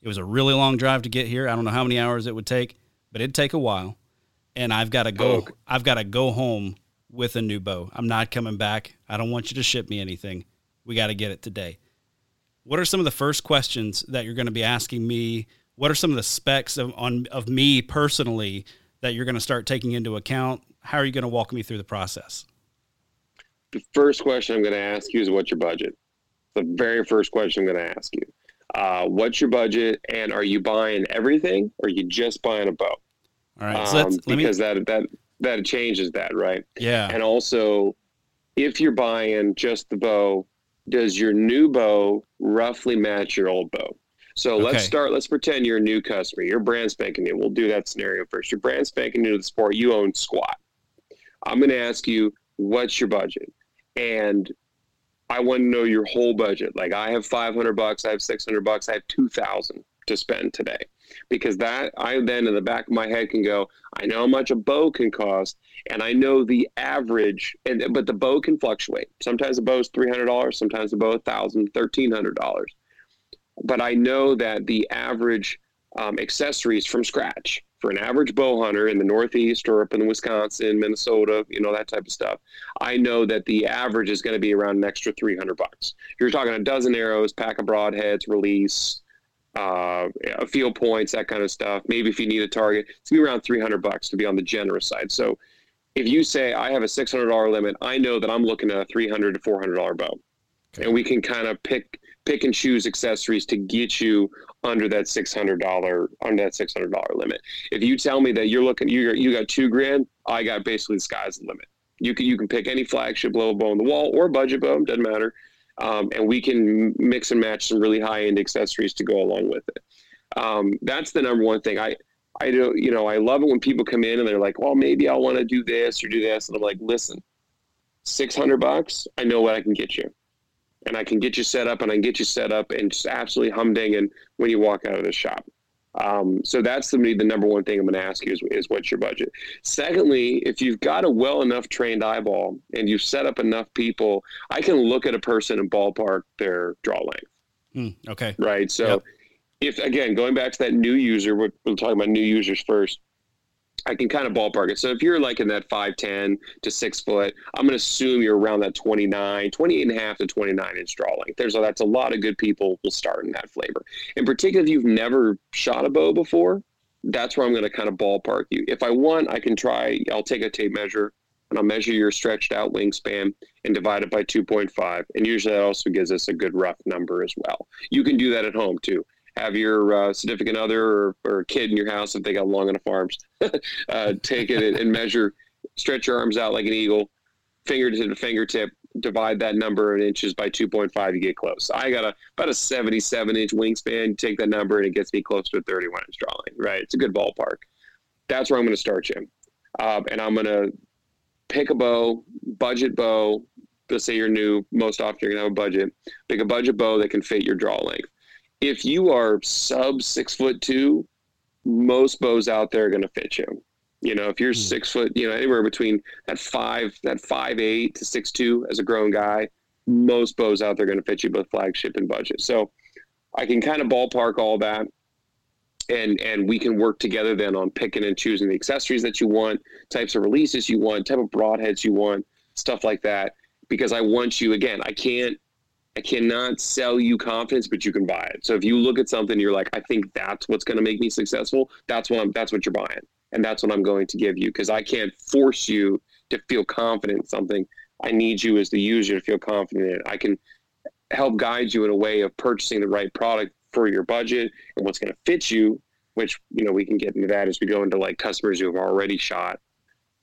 It was a really long drive to get here. I don't know how many hours it would take, but it'd take a while and I've got to go. Oh. I've got to go home with a new bow. I'm not coming back. I don't want you to ship me anything. We got to get it today. What are some of the first questions that you're going to be asking me? What are some of the specs of on of me personally that you're going to start taking into account? How are you going to walk me through the process? The first question I'm going to ask you is what's your budget? The very first question I'm going to ask you. Uh, what's your budget and are you buying everything or are you just buying a bow? All right. So um, because me... that that that changes that, right? Yeah. And also, if you're buying just the bow, does your new bow roughly match your old bow? So okay. let's start. Let's pretend you're a new customer. You're brand spanking new. We'll do that scenario first. You're brand spanking new to the sport. You own Squat. I'm going to ask you, what's your budget? And I want to know your whole budget. Like I have 500 bucks, I have 600 bucks, I have 2000 to spend today. Because that I then in the back of my head can go, I know how much a bow can cost and I know the average and but the bow can fluctuate. Sometimes the bow is $300, sometimes the bow is $1000, $1300. But I know that the average um, accessories from scratch for an average bow hunter in the Northeast or up in Wisconsin, Minnesota, you know, that type of stuff, I know that the average is going to be around an extra 300 bucks. If you're talking a dozen arrows, pack of broadheads, release, uh, field points, that kind of stuff. Maybe if you need a target, it's gonna be around 300 bucks to be on the generous side. So if you say I have a $600 limit, I know that I'm looking at a 300 to $400 bow, okay. and we can kind of pick pick and choose accessories to get you under that six hundred dollar under that six hundred dollar limit. If you tell me that you're looking you you got two grand, I got basically the sky's the limit. You can you can pick any flagship level bow on the wall or budget bow, doesn't matter, um, and we can mix and match some really high end accessories to go along with it. Um, that's the number one thing. I I do you know I love it when people come in and they're like, well maybe I want to do this or do this, and I'm like, listen, six hundred bucks, I know what I can get you and I can get you set up and I can get you set up and just absolutely humdinging when you walk out of the shop. Um, so that's the, the number one thing I'm going to ask you is, is what's your budget. Secondly, if you've got a well enough trained eyeball and you've set up enough people, I can look at a person and ballpark their draw length. Mm, okay. Right. So yep. if again going back to that new user, we're, we're talking about new users first. I can kind of ballpark it. So if you're like in that 5'10 to six foot, I'm going to assume you're around that 29, 28 and a half to 29 inch draw length. There's a, that's a lot of good people will start in that flavor. In particular, if you've never shot a bow before, that's where I'm going to kind of ballpark you. If I want, I can try, I'll take a tape measure and I'll measure your stretched out wingspan and divide it by 2.5. And usually that also gives us a good rough number as well. You can do that at home too have your uh, significant other or, or kid in your house if they got long enough arms uh, take it and, measure stretch your arms out like an eagle finger to the fingertip divide that number in inches by 2.5 you get close. I got a about a 77 inch wingspan take that number and it gets me close to a 31 inch drawing right? It's a good ballpark. That's where i'm going to start you. Um, and i'm going to pick a bow budget bow let's say you're new most often you're going to have a budget pick a budget bow that can fit your draw length if you are sub six foot two, most bows out there are going to fit you. You know, if you're mm. six foot, you know, anywhere between that five, that five eight to six two as a grown guy, most bows out there are going to fit you both flagship and budget. So I can kind of ballpark all that, and and we can work together then on picking and choosing the accessories that you want, types of releases you want, type of broadheads you want, stuff like that. Because I want you again. I can't I cannot sell you confidence, but you can buy it. So if you look at something, you're like, I think that's what's going to make me successful. That's what I'm, that's what you're buying, and that's what I'm going to give you because I can't force you to feel confident in something. I need you as the user to feel confident in it. I can help guide you in a way of purchasing the right product for your budget and what's going to fit you. Which you know we can get into that as we go into like customers who have already shot.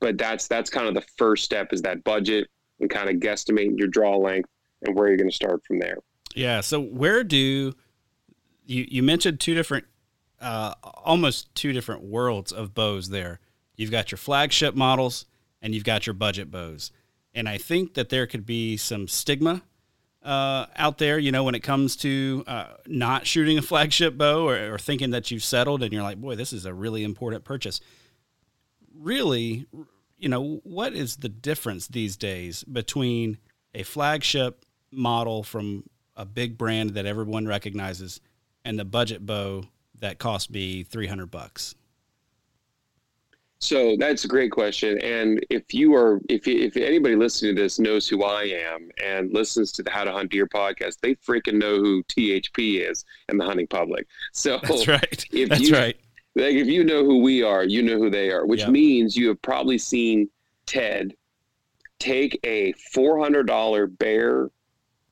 But that's that's kind of the first step is that budget and kind of guesstimating your draw length and where are you're going to start from there. Yeah. So where do you you mentioned two different, uh, almost two different worlds of bows there. You've got your flagship models and you've got your budget bows, and I think that there could be some stigma uh, out there, you know, when it comes to uh, not shooting a flagship bow or, or, thinking that you've settled and you're like, boy, this is a really important purchase. Really, you know, what is the difference these days between a flagship model from a big brand that everyone recognizes and the budget bow that cost me 300 bucks? So that's a great question. And if you are, if, if anybody listening to this knows who I am and listens to the How to Hunt Deer podcast, they freaking know who THP is in the hunting public. So that's right. that's you, right. Like if you know who we are, you know who they are, which yep. means you have probably seen Ted take a $400 bear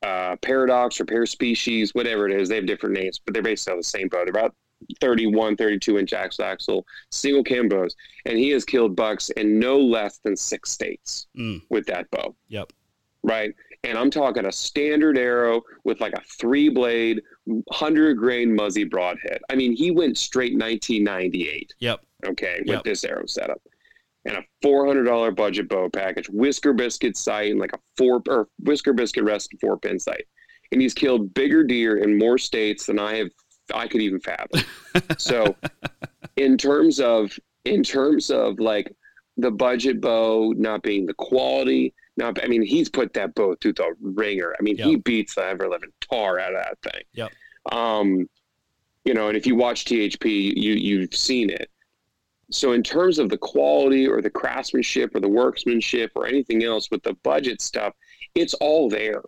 uh, paradox or pair species, whatever it is. They have different names, but they're basically on the same bow. They're about 31, 32 inch axle axle, single cam bows. And he has killed bucks in no less than six states mm. with that bow. Yep. Right. And I'm talking a standard arrow with like a three blade, 100 grain muzzy broadhead. I mean, he went straight 1998. Yep. Okay. With yep. this arrow setup. And a four hundred dollar budget bow package, whisker biscuit sight, and like a four or whisker biscuit rest and four pin sight, and he's killed bigger deer in more states than I have I could even fathom. so, in terms of in terms of like the budget bow not being the quality, not I mean he's put that bow through the ringer. I mean yep. he beats the ever living tar out of that thing. Yep. Um, you know, and if you watch THP, you you've seen it. So in terms of the quality or the craftsmanship or the workmanship or anything else with the budget stuff, it's all there.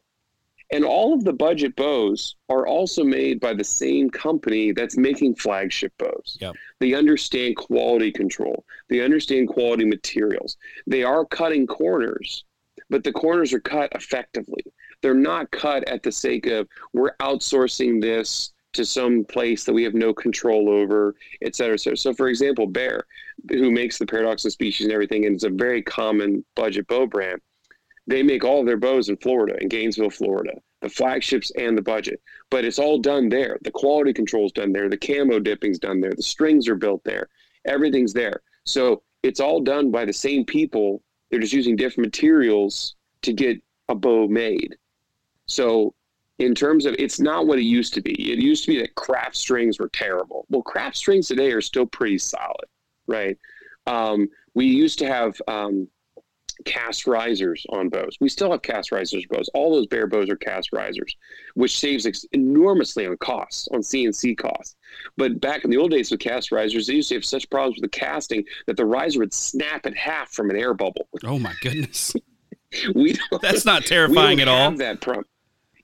And all of the budget bows are also made by the same company that's making flagship bows. Yep. They understand quality control. They understand quality materials. They are cutting corners, but the corners are cut effectively. They're not cut at the sake of we're outsourcing this to some place that we have no control over, et cetera, et cetera. So, for example, Bear, who makes the Paradox of Species and everything, and it's a very common budget bow brand, they make all their bows in Florida, in Gainesville, Florida, the flagships and the budget. But it's all done there. The quality control's done there. The camo dipping's done there. The strings are built there. Everything's there. So it's all done by the same people. They're just using different materials to get a bow made. So in terms of it's not what it used to be. It used to be that craft strings were terrible. Well, craft strings today are still pretty solid, right? Um, we used to have um, cast risers on bows. We still have cast risers bows. All those Bear bows are cast risers, which saves ex- enormously on costs, on CNC costs. But back in the old days with cast risers, they used to have such problems with the casting that the riser would snap in half from an air bubble. Oh my goodness. we don't, That's not terrifying at all. That problem.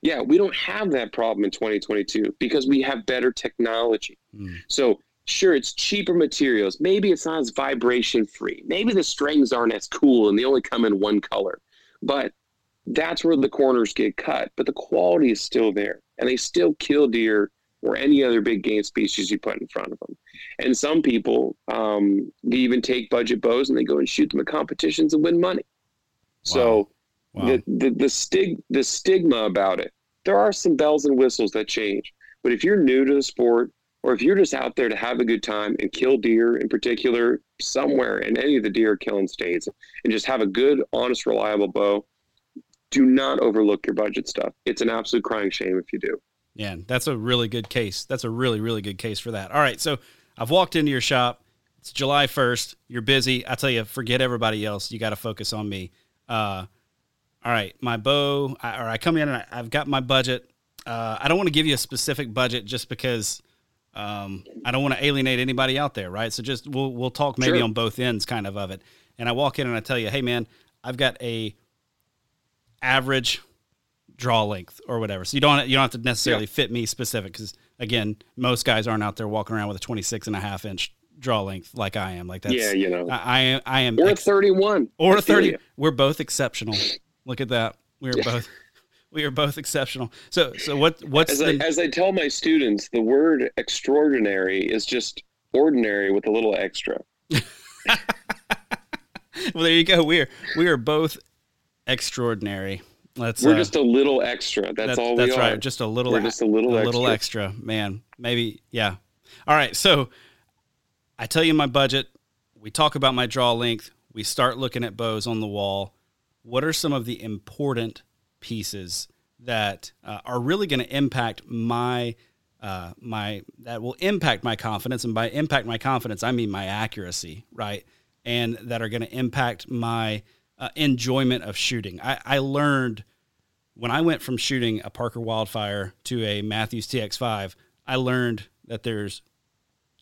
Yeah, we don't have that problem in 2022 because we have better technology. Mm. So sure it's cheaper materials maybe it's not as vibration free maybe the strings aren't as cool and they only come in one color but that's where the corners get cut but the quality is still there and they still kill deer or any other big game species you put in front of them and some people um, they even take budget bows and they go and shoot them at competitions and win money wow. so wow. The, the, the, stig- the stigma about it. There are some bells and whistles that change but if you're new to the sport or if you're just out there to have a good time and kill deer in particular somewhere in any of the deer killing states and just have a good honest reliable bow do not overlook your budget stuff. It's an absolute crying shame if you do. Yeah that's a really good case. That's a really really good case for that. All right so i've walked into your shop. It's july 1st you're busy. I tell you forget everybody else. You got to focus on me. Uh, all right my bow I, or i come in and I, have got my budget uh, i don't want to give you a specific budget just because um, I don't want to alienate anybody out there, right? So just we'll we'll talk maybe sure. on both ends, kind of of it. And I walk in and I tell you, hey man, I've got a average draw length or whatever. So you don't you don't have to necessarily yeah. fit me specific because again, most guys aren't out there walking around with a 26 and a half inch draw length like I am. Like that's yeah, you know, I, I am I am or ex- 31 or a 30. We're both exceptional. Look at that. We're both we are both exceptional. So, so what? What's as, the... I, as I tell my students, the word extraordinary is just ordinary with a little extra. well, there you go. We are we are both extraordinary. Let's. We're uh, just a little extra. That's, all we that's are. right. Just a little. We're just a little. A extra. little extra, man. Maybe. Yeah. All right. So, I tell you my budget. We talk about my draw length. We start looking at bows on the wall. What are some of the important pieces that uh, are really going to impact my uh, my that will impact my confidence, and by impact my confidence, I mean my accuracy, right? And that are going to impact my uh, enjoyment of shooting. I, I learned when I went from shooting a Parker Wildfire to a mathews TX5. I learned that there's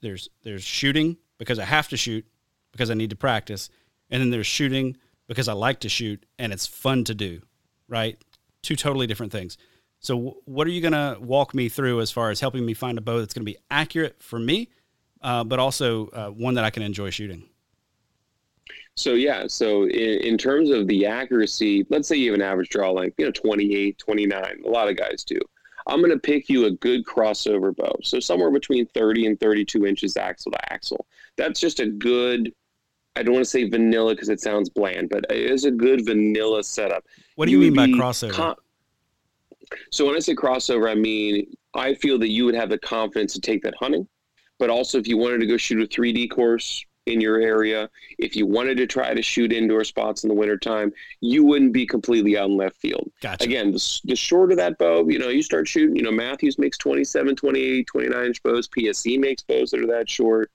there's there's shooting because I have to shoot because I need to practice, and then there's shooting because I like to shoot and it's fun to do, right? two totally different things. So, what are you going to walk me through as far as helping me find a bow that's going to be accurate for me, uh, but also uh, one that I can enjoy shooting? So, yeah. So, in, in, terms of the accuracy, let's say you have an average draw length, you know, 28, 29. A lot of guys do. I'm going to pick you a good crossover bow. So, somewhere between 30 and 32 inches axle to axle. That's just a good I don't want to say vanilla because it sounds bland, but it is a good vanilla setup. What do you, you mean by crossover? Com- so when I say crossover, I mean I feel that you would have the confidence to take that hunting, but also if you wanted to go shoot a 3D course in your area. If you wanted to try to shoot indoor spots in the wintertime, you wouldn't be completely out in left field. Gotcha. Again, the, the shorter that bow, you know, you start shooting, you know, Mathews makes 27, 28, 29 inch bows. PSE makes bows that are that short.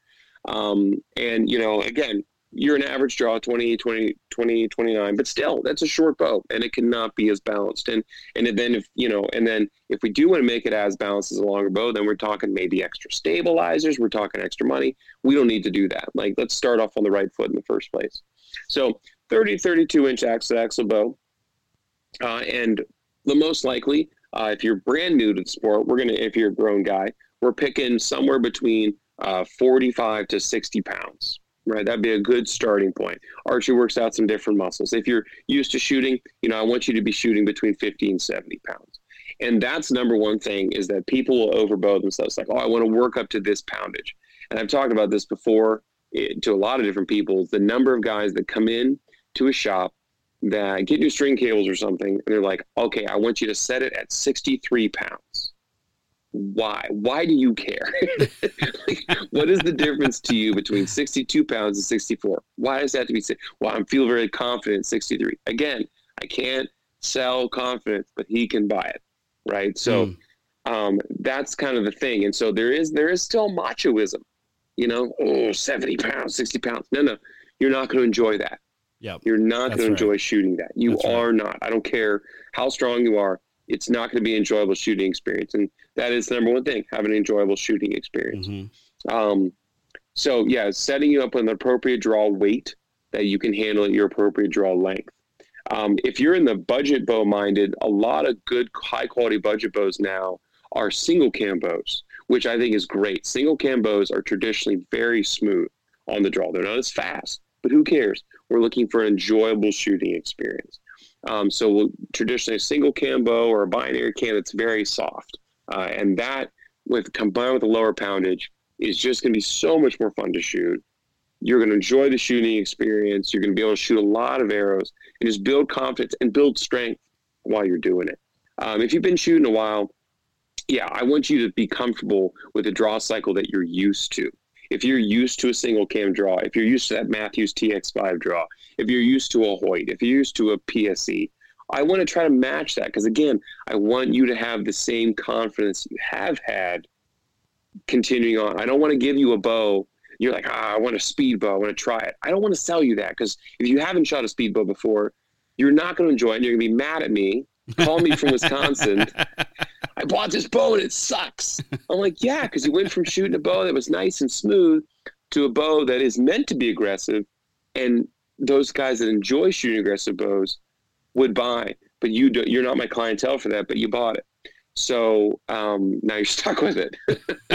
Um, and, you know, again, you're an average draw 20 20 20 29 but still that's a short bow and it cannot be as balanced. And and then if you know and then if we do want to make it as balanced as a longer bow then we're talking maybe extra stabilizers we're talking extra money. We don't need to do that. Like let's start off on the right foot in the first place. So 30 32 inch axle axle bow uh, and the most likely uh, if you're brand new to the sport we're gonna if you're a grown guy we're picking somewhere between uh, 45 to 60 pounds right? That'd be a good starting point. Archery works out some different muscles. If you're used to shooting, you know, I want you to be shooting between 50 and 70 pounds. And that's number one thing is that people will overbow themselves like, oh, I want to work up to this poundage. And I've talked about this before eh, to a lot of different people. The number of guys that come in to a shop that get new string cables or something, and they're like, okay, I want you to set it at 63 pounds why? Why do you care? what is the difference to you between 62 pounds and 64? Why does that have to be? Said? Well, I feel very confident 63. Again, I can't sell confidence, but he can buy it, right? So mm. um, that's kind of the thing. And so there is there is still machoism, you know. Oh, 70 pounds, 60 pounds. No, no, you're not going to enjoy that. Yeah, you're not going to enjoy shooting that. You that's are right. not. I don't care how strong you are it's not going to be an enjoyable shooting experience. And that is the number one thing, have an enjoyable shooting experience. Mm-hmm. Um, so yeah, setting you up with an appropriate draw weight that you can handle at your appropriate draw length. Um, if you're in the budget bow minded, a lot of good high quality budget bows now are single cam bows, which I think is great. Single cam bows are traditionally very smooth on the draw. They're not as fast, but who cares? We're looking for an enjoyable shooting experience. Um, so we'll, traditionally a single cam bow or a binary cam that's very soft. Uh, and that with combined with a lower poundage is just going to be so much more fun to shoot. You're going to enjoy the shooting experience. You're going to be able to shoot a lot of arrows and just build confidence and build strength while you're doing it. Um, if you've been shooting a while, yeah, I want you to be comfortable with the draw cycle that you're used to. If you're used to a single cam draw, if you're used to that Mathews TX5 draw, if you're used to a Hoyt, if you're used to a PSE, I want to try to match that because again, I want you to have the same confidence you have had continuing on. I don't want to give you a bow. You're like, ah, I want a speed bow. I want to try it. I don't want to sell you that because if you haven't shot a speed bow before, you're not going to enjoy it. And you're going to be mad at me. Call me from Wisconsin. I bought this bow and it sucks. I'm like, yeah, because you went from shooting a bow that was nice and smooth to a bow that is meant to be aggressive and those guys that enjoy shooting aggressive bows would buy, but you do, you're not my clientele for that, but you bought it. So um, now you're stuck with it.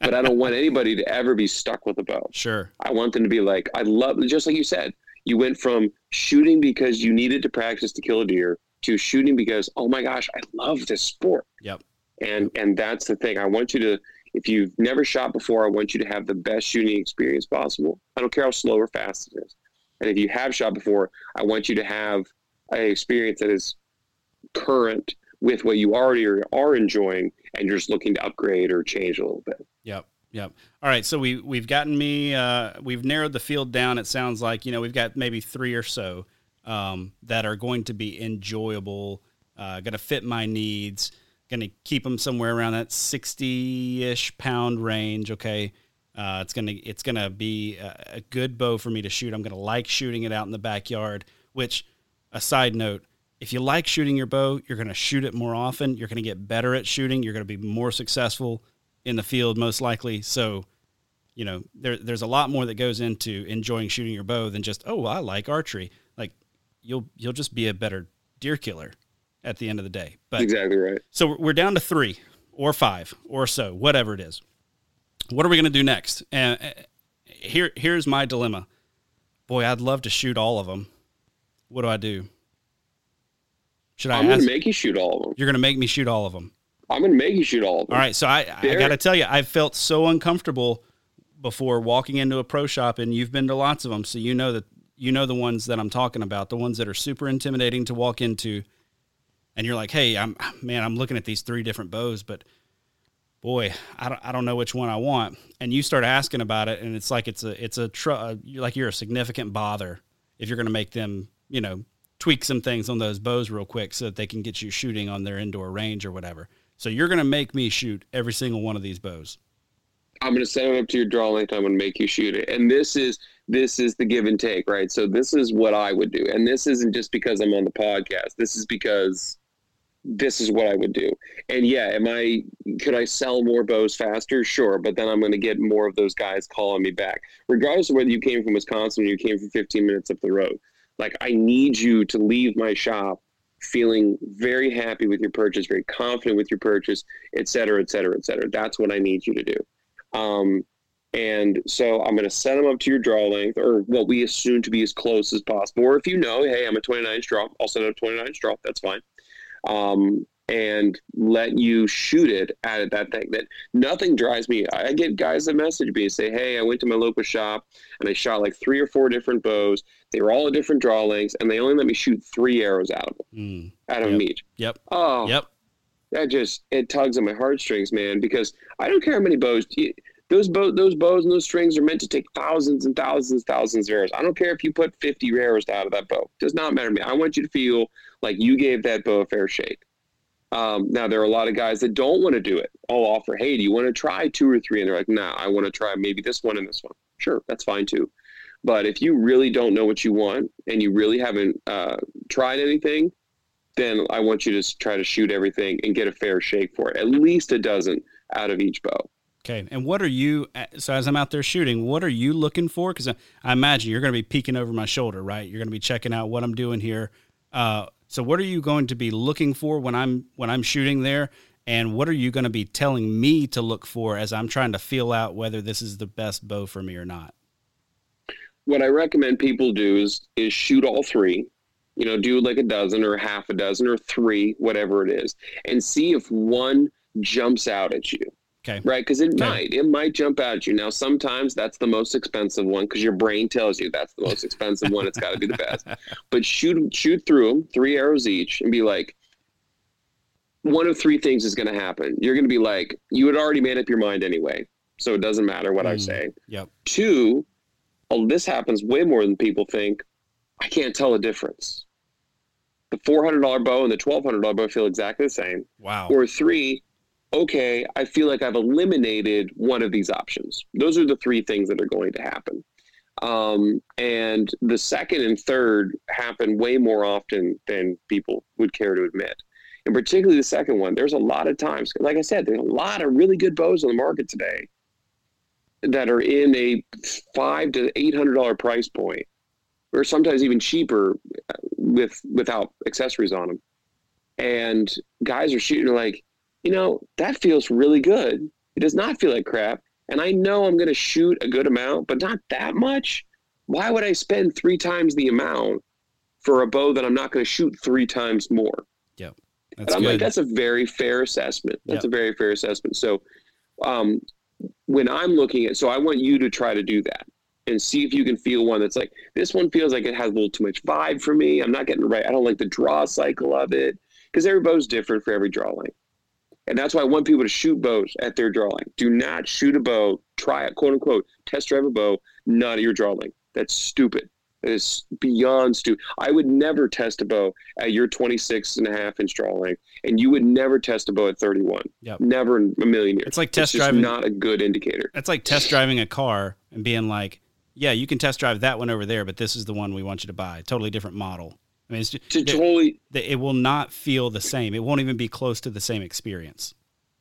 but I don't want anybody to ever be stuck with a bow. Sure. I want them to be like, I love, just like you said, you went from shooting because you needed to practice to kill a deer to shooting because, oh my gosh, I love this sport. Yep. And and that's the thing. I want you to, if you've never shot before, I want you to have the best shooting experience possible. I don't care how slow or fast it is. And if you have shot before, I want you to have an experience that is current with what you already are, are enjoying and you're just looking to upgrade or change a little bit. Yep. Yep. All right. So we we've gotten me. Uh, we've narrowed the field down. It sounds like you know we've got maybe three or so um, that are going to be enjoyable, uh, going to fit my needs, going to keep them somewhere around that sixty-ish pound range. Okay. Uh, it's gonna it's gonna be a, a, good bow for me to shoot. I'm gonna like shooting it out in the backyard. Which, a side note, if you like shooting your bow, you're gonna shoot it more often. You're gonna get better at shooting. You're gonna be more successful in the field, most likely. So, you know, there, there's a lot more that goes into enjoying shooting your bow than just oh, I like archery. You'll you'll just be a better deer killer at the end of the day. But exactly right. So we're down to three or five or so, whatever it is what are we going to do next? And uh, here, here's my dilemma. Boy, I'd love to shoot all of them. What do I do? Should I? I'm going to make you shoot all of them. You're going to make me shoot all of them. I'm going to make you shoot all of them. All right. So I, I got to tell you, I felt so uncomfortable before walking into a pro shop, and you've been to lots of them, so you know that you know the ones that I'm talking about, the ones that are super intimidating to walk into, and you're like, hey, I'm man, I'm looking at these three different bows, but boy, I don't, I don't know which one I want. And you start asking about it, and it's like it's a it's a tr- uh, like you're a significant bother if you're going to make them, you know, tweak some things on those bows real quick so that they can get you shooting on their indoor range or whatever. So you're going to make me shoot every single one of these bows. I'm going to set it up to your draw length. I'm going to make you shoot it. And this is this is the give and take, right? So this is what I would do. And this isn't just because I'm on the podcast. This is because this is what I would do. And yeah, am I could I sell more bows faster? Sure, but then I'm going to get more of those guys calling me back, regardless of whether you came from Wisconsin or you came from 15 minutes up the road. Like I need you to leave my shop feeling very happy with your purchase, very confident with your purchase, et cetera, et cetera, et cetera. That's what I need you to do. Um, and so I'm going to set them up to your draw length or what we assume to be as close as possible. Or if you know, hey, I'm a 29 inch draw, I'll set up 29 inch draw. That's fine um, and let you shoot it at that thing. That nothing drives me. I get guys that message me and say, "Hey, I went to my local shop and I shot like three or four different bows. They were all at different draw lengths, and they only let me shoot three arrows out of them, mm. out of yep. each." Yep. Oh. Yep. That just it tugs at my heartstrings, man. Because I don't care how many bows. Those bows, those bows and those strings are meant to take thousands and thousands, thousands of arrows. I don't care if you put 50 arrows out of that bow. It does not matter to me. I want you to feel like you gave that bow a fair shake. Um, now there are a lot of guys that don't want to do it. I'll offer, hey, do you want to try two or three? And they're like, nah, I want to try maybe this one and this one. Sure, that's fine too. But if you really don't know what you want and you really haven't uh, tried anything, then I want you to try to shoot everything and get a fair shake for it. At least a dozen out of each bow. Okay. And what are you, so as I'm out there shooting, what are you looking for? Because I, I, imagine you're going to be peeking over my shoulder, right? You're going to be checking out what I'm doing here. Uh, so what are you going to be looking for when I'm when I'm shooting there? And what are you going to be telling me to look for as I'm trying to feel out whether this is the best bow for me or not? What I recommend people do is is shoot all three. You know, do like a dozen or half a dozen or three, whatever it is, and see if one jumps out at you. Okay. Right, because it okay. might it might jump out at you. Now, sometimes that's the most expensive one because your brain tells you that's the most expensive one. It's got to be the best. But shoot shoot through them, three arrows each, and be like, one of three things is going to happen. You're going to be like, you had already made up your mind anyway, so it doesn't matter what mm, I say. Yep. Two, oh, this happens way more than people think. I can't tell a difference. The four hundred dollar bow and the twelve hundred dollar bow feel exactly the same. Wow. Or three, okay, I feel like I've eliminated one of these options. Those are the three things that are going to happen. Um, and the second and third happen way more often than people would care to admit. And particularly the second one, there's a lot of times, like I said, there's a lot of really good bows on the market today that are in a five to eight hundred dollar price point, or sometimes even cheaper with without accessories on them. And guys are shooting like, you know, that feels really good. It does not feel like crap. And I know I'm going to shoot a good amount, but not that much. Why would I spend three times the amount for a bow that I'm not going to shoot three times more? Yep. That's I'm good. like, that's a very fair assessment. That's yep. a very fair assessment. So, um, when I'm looking at, so I want you to try to do that and see if you can feel one that's like, this one feels like it has a little too much vibe for me. I'm not getting right. I don't like the draw cycle of it because every bow's different for every draw length. And that's why I want people to shoot bows at their drawing. Do not shoot a bow, try it, quote unquote, test drive a bow, not at your drawing. That's stupid. It is beyond stupid. I would never test a bow at your 26 and a half inch drawing, and you would never test a bow at 31. Yep. Never in a million years. It's like test it's driving. not a good indicator. It's like test driving a car and being like, yeah, you can test drive that one over there, but this is the one we want you to buy. Totally different model. I mean, it's just, to totally. It will not feel the same. It won't even be close to the same experience.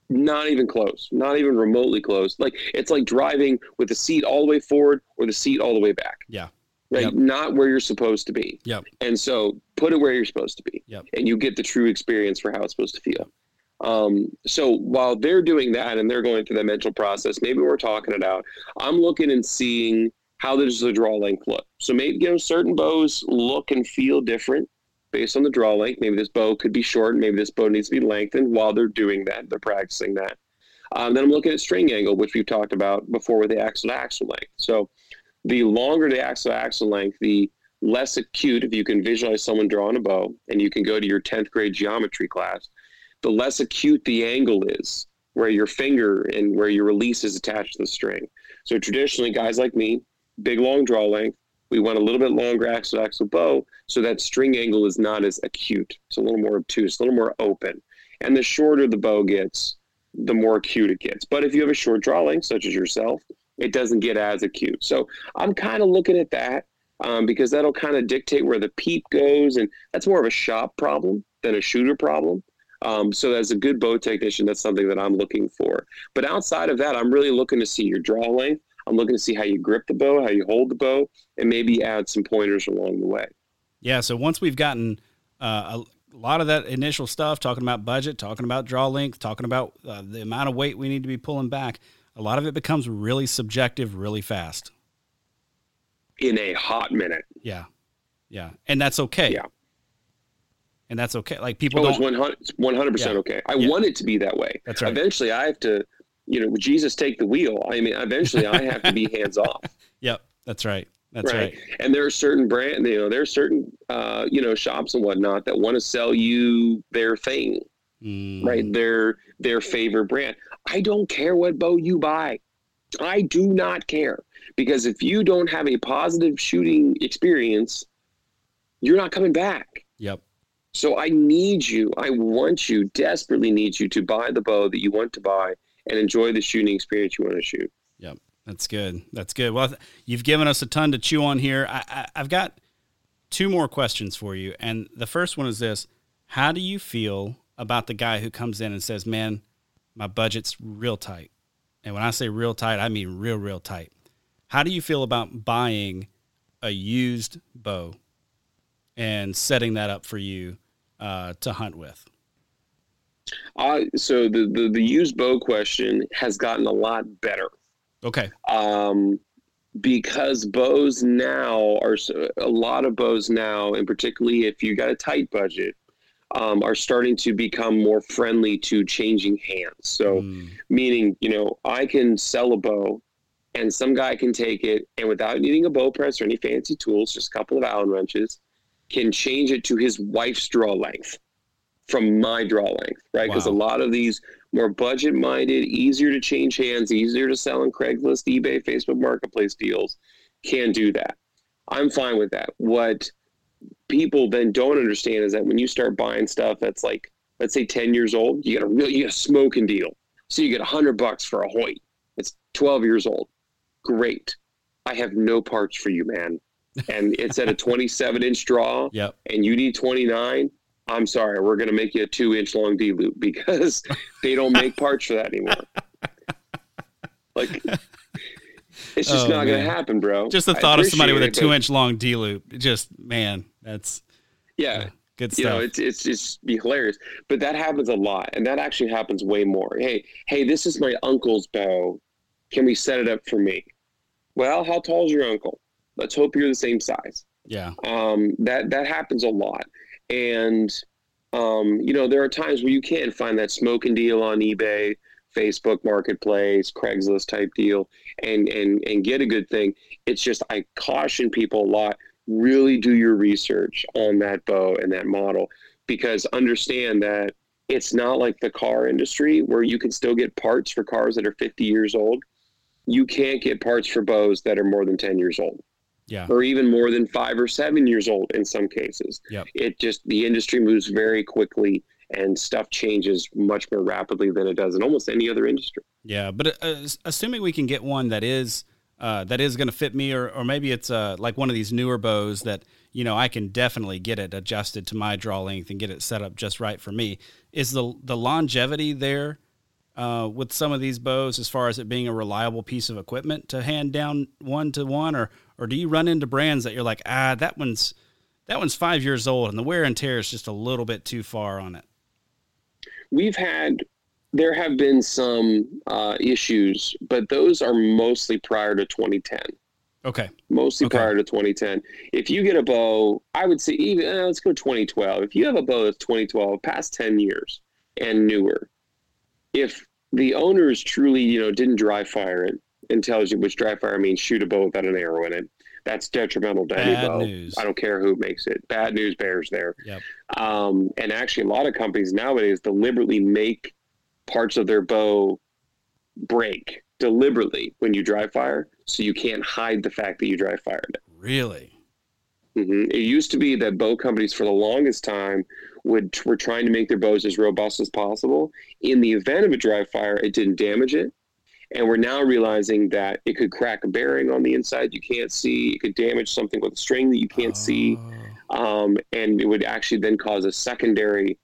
Not even close. Not even remotely close. Like it's like driving with the seat all the way forward or the seat all the way back. Yeah. Right. Yep. Not where you're supposed to be. Yep. And so put it where you're supposed to be. Yep. And you get the true experience for how it's supposed to feel. Um, so while they're doing that and they're going through that mental process, maybe we're talking it out. I'm looking and seeing how does the draw length look? So maybe you know certain bows look and feel different based on the draw length. Maybe this bow could be short, maybe this bow needs to be lengthened while they're doing that. They're practicing that. Um, then I'm looking at string angle, which we've talked about before with the axle to axle length. So the longer the axle to axle length, the less acute, if you can visualize someone drawing a bow and you can go to your 10th grade geometry class, the less acute the angle is where your finger and where your release is attached to the string. So traditionally, guys like me, big long draw length, we want a little bit longer axle axle bow so that string angle is not as acute. It's a little more obtuse, a little more open. And the shorter the bow gets, the more acute it gets. But if you have a short draw length, such as yourself, it doesn't get as acute. So I'm kind of looking at that um, because that'll kind of dictate where the peep goes. And that's more of a shop problem than a shooter problem. Um, so as a good bow technician, that's something that I'm looking for. But outside of that, I'm really looking to see your draw length. I'm looking to see how you grip the bow, how you hold the bow, and maybe add some pointers along the way. Yeah. So once we've gotten uh, a lot of that initial stuff, talking about budget, talking about draw length, talking about uh, the amount of weight we need to be pulling back, a lot of it becomes really subjective really fast. In a hot minute. Yeah. Yeah. And that's okay. Yeah. And that's okay. Like people oh, don't. It's 100 percent okay. I Yeah. want it to be that way. That's right. Eventually, I have to, you know, Jesus take the wheel. I mean, eventually, I have to be hands off. Yep. That's right. That's right. And there are certain brand, you know, there are certain, uh, you know, shops and whatnot that want to sell you their thing, Mm, right? Their their favorite brand. I don't care what bow you buy. I do not care because if you don't have a positive shooting experience, you're not coming back. Yep. So I need you. I want you, desperately need you to buy the bow that you want to buy and enjoy the shooting experience you want to shoot. Yep. That's good. That's good. Well, you've given us a ton to chew on here. I, I, I've got two more questions for you. And the first one is this How do you feel about the guy who comes in and says, Man, my budget's real tight? And when I say real tight, I mean real, real tight. How do you feel about buying a used bow and setting that up for you uh, to hunt with? Uh, so the, the the used bow question has gotten a lot better Okay. um, because bows now are a lot of bows now, and particularly if you got a tight budget, um, are starting to become more friendly to changing hands. So Mm, meaning you know I can sell a bow, and some guy can take it and without needing a bow press or any fancy tools, just a couple of Allen wrenches, can change it to his wife's draw length from my draw length, right? Because Wow. a lot of these more budget minded, easier to change hands, easier to sell on Craigslist, eBay, Facebook Marketplace deals can do that. I'm fine with that. What people then don't understand is that when you start buying stuff that's like, let's say 10 years old, you get a real, you get a smoking deal. So you get a hundred bucks for a Hoyt. It's 12 years old. Great. I have no parts for you, man. And it's at a 27 inch draw Yep. and you need 29, I'm sorry, we're going to make you a two inch long D loop because they don't make parts for that anymore. Like, it's just Oh, not going to happen, bro. Just the thought of somebody with a two inch long D loop. Just, man, that's Yeah. good stuff. You know, it's it's just be hilarious, but that happens a lot, and that actually happens way more. Hey, hey, this is my uncle's bow. Can we set it up for me? Well, how tall is your uncle? Let's hope you're the same size. yeah. um, that that happens a lot and um, you know there are times where you can find that smoking deal on ebay facebook marketplace craigslist type deal and and and get a good thing. It's just i caution people a lot really do your research on that bow and that model because understand that it's not like the car industry where you can still get parts for cars that are 50 years old. You can't get parts for bows that are more than 10 years old Yeah. or even more than five or seven years old in some cases. Yep. It just the industry moves very quickly and stuff changes much more rapidly than it does in almost any other industry. Yeah, but uh, assuming we can get one that is uh, that is going to fit me, or or maybe it's uh, like one of these newer bows that you know I can definitely get it adjusted to my draw length and get it set up just right for me. Is the the longevity there uh, with some of these bows as far as it being a reliable piece of equipment to hand down one to one, or or do you run into brands that you're like ah that one's that one's five years old and the wear and tear is just a little bit too far on it. We've had there have been some uh, issues, but those are mostly prior to 2010. Okay. Mostly Okay. prior to 2010. If you get a bow, I would say even uh, let's go 2012. If you have a bow that's 2012, past 10 years and newer, if the owners truly, you know, didn't dry fire it and tells you which dry fire means shoot a bow without an arrow in it, that's detrimental to any Bad bow. news. I don't care who makes it. Bad news bears there. Yep. Um, and actually, a lot of companies nowadays deliberately make parts of their bow break deliberately when you dry fire, so you can't hide the fact that you dry fired it. Really? Mm-hmm. It used to be that bow companies for the longest time would were trying to make their bows as robust as possible. In the event of a dry fire, it didn't damage it. And we're now realizing that it could crack a bearing on the inside you can't see. It could damage something with a string that you can't oh. see. Um, and it would actually then cause a secondary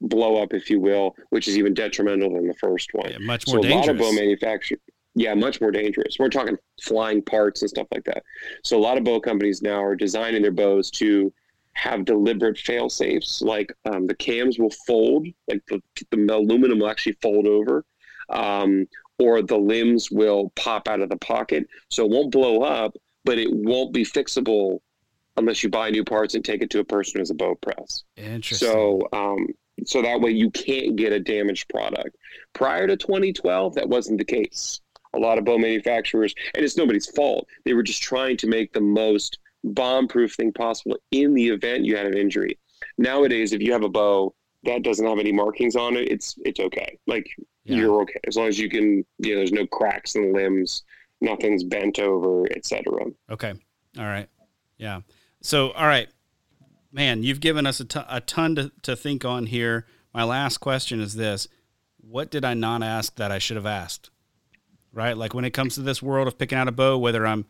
blow up, if you will, which is even detrimental than the first one. Yeah, much more so dangerous. a lot of bow manufacturers, yeah, much more dangerous. We're talking flying parts and stuff like that. So a lot of bow companies now are designing their bows to have deliberate fail safes. Like um, the cams will fold, like the, the aluminum will actually fold over. Um, or the limbs will pop out of the pocket. So it won't blow up, but it won't be fixable unless you buy new parts and take it to a person who's a bow press. Interesting. So, um, so that way you can't get a damaged product. Prior to 2012, that wasn't the case. A lot of bow manufacturers, and it's nobody's fault. They were just trying to make the most bomb-proof thing possible in the event you had an injury. Nowadays, if you have a bow that doesn't have any markings on it, it's it's okay. Like yeah. you're okay as long as you can. You know, there's no cracks in the limbs, nothing's bent over, etc. Okay, all right, yeah. So, all right, man, you've given us a, t- a ton to, to think on here. My last question is this: What did I not ask that I should have asked? Right, like when it comes to this world of picking out a bow, whether I'm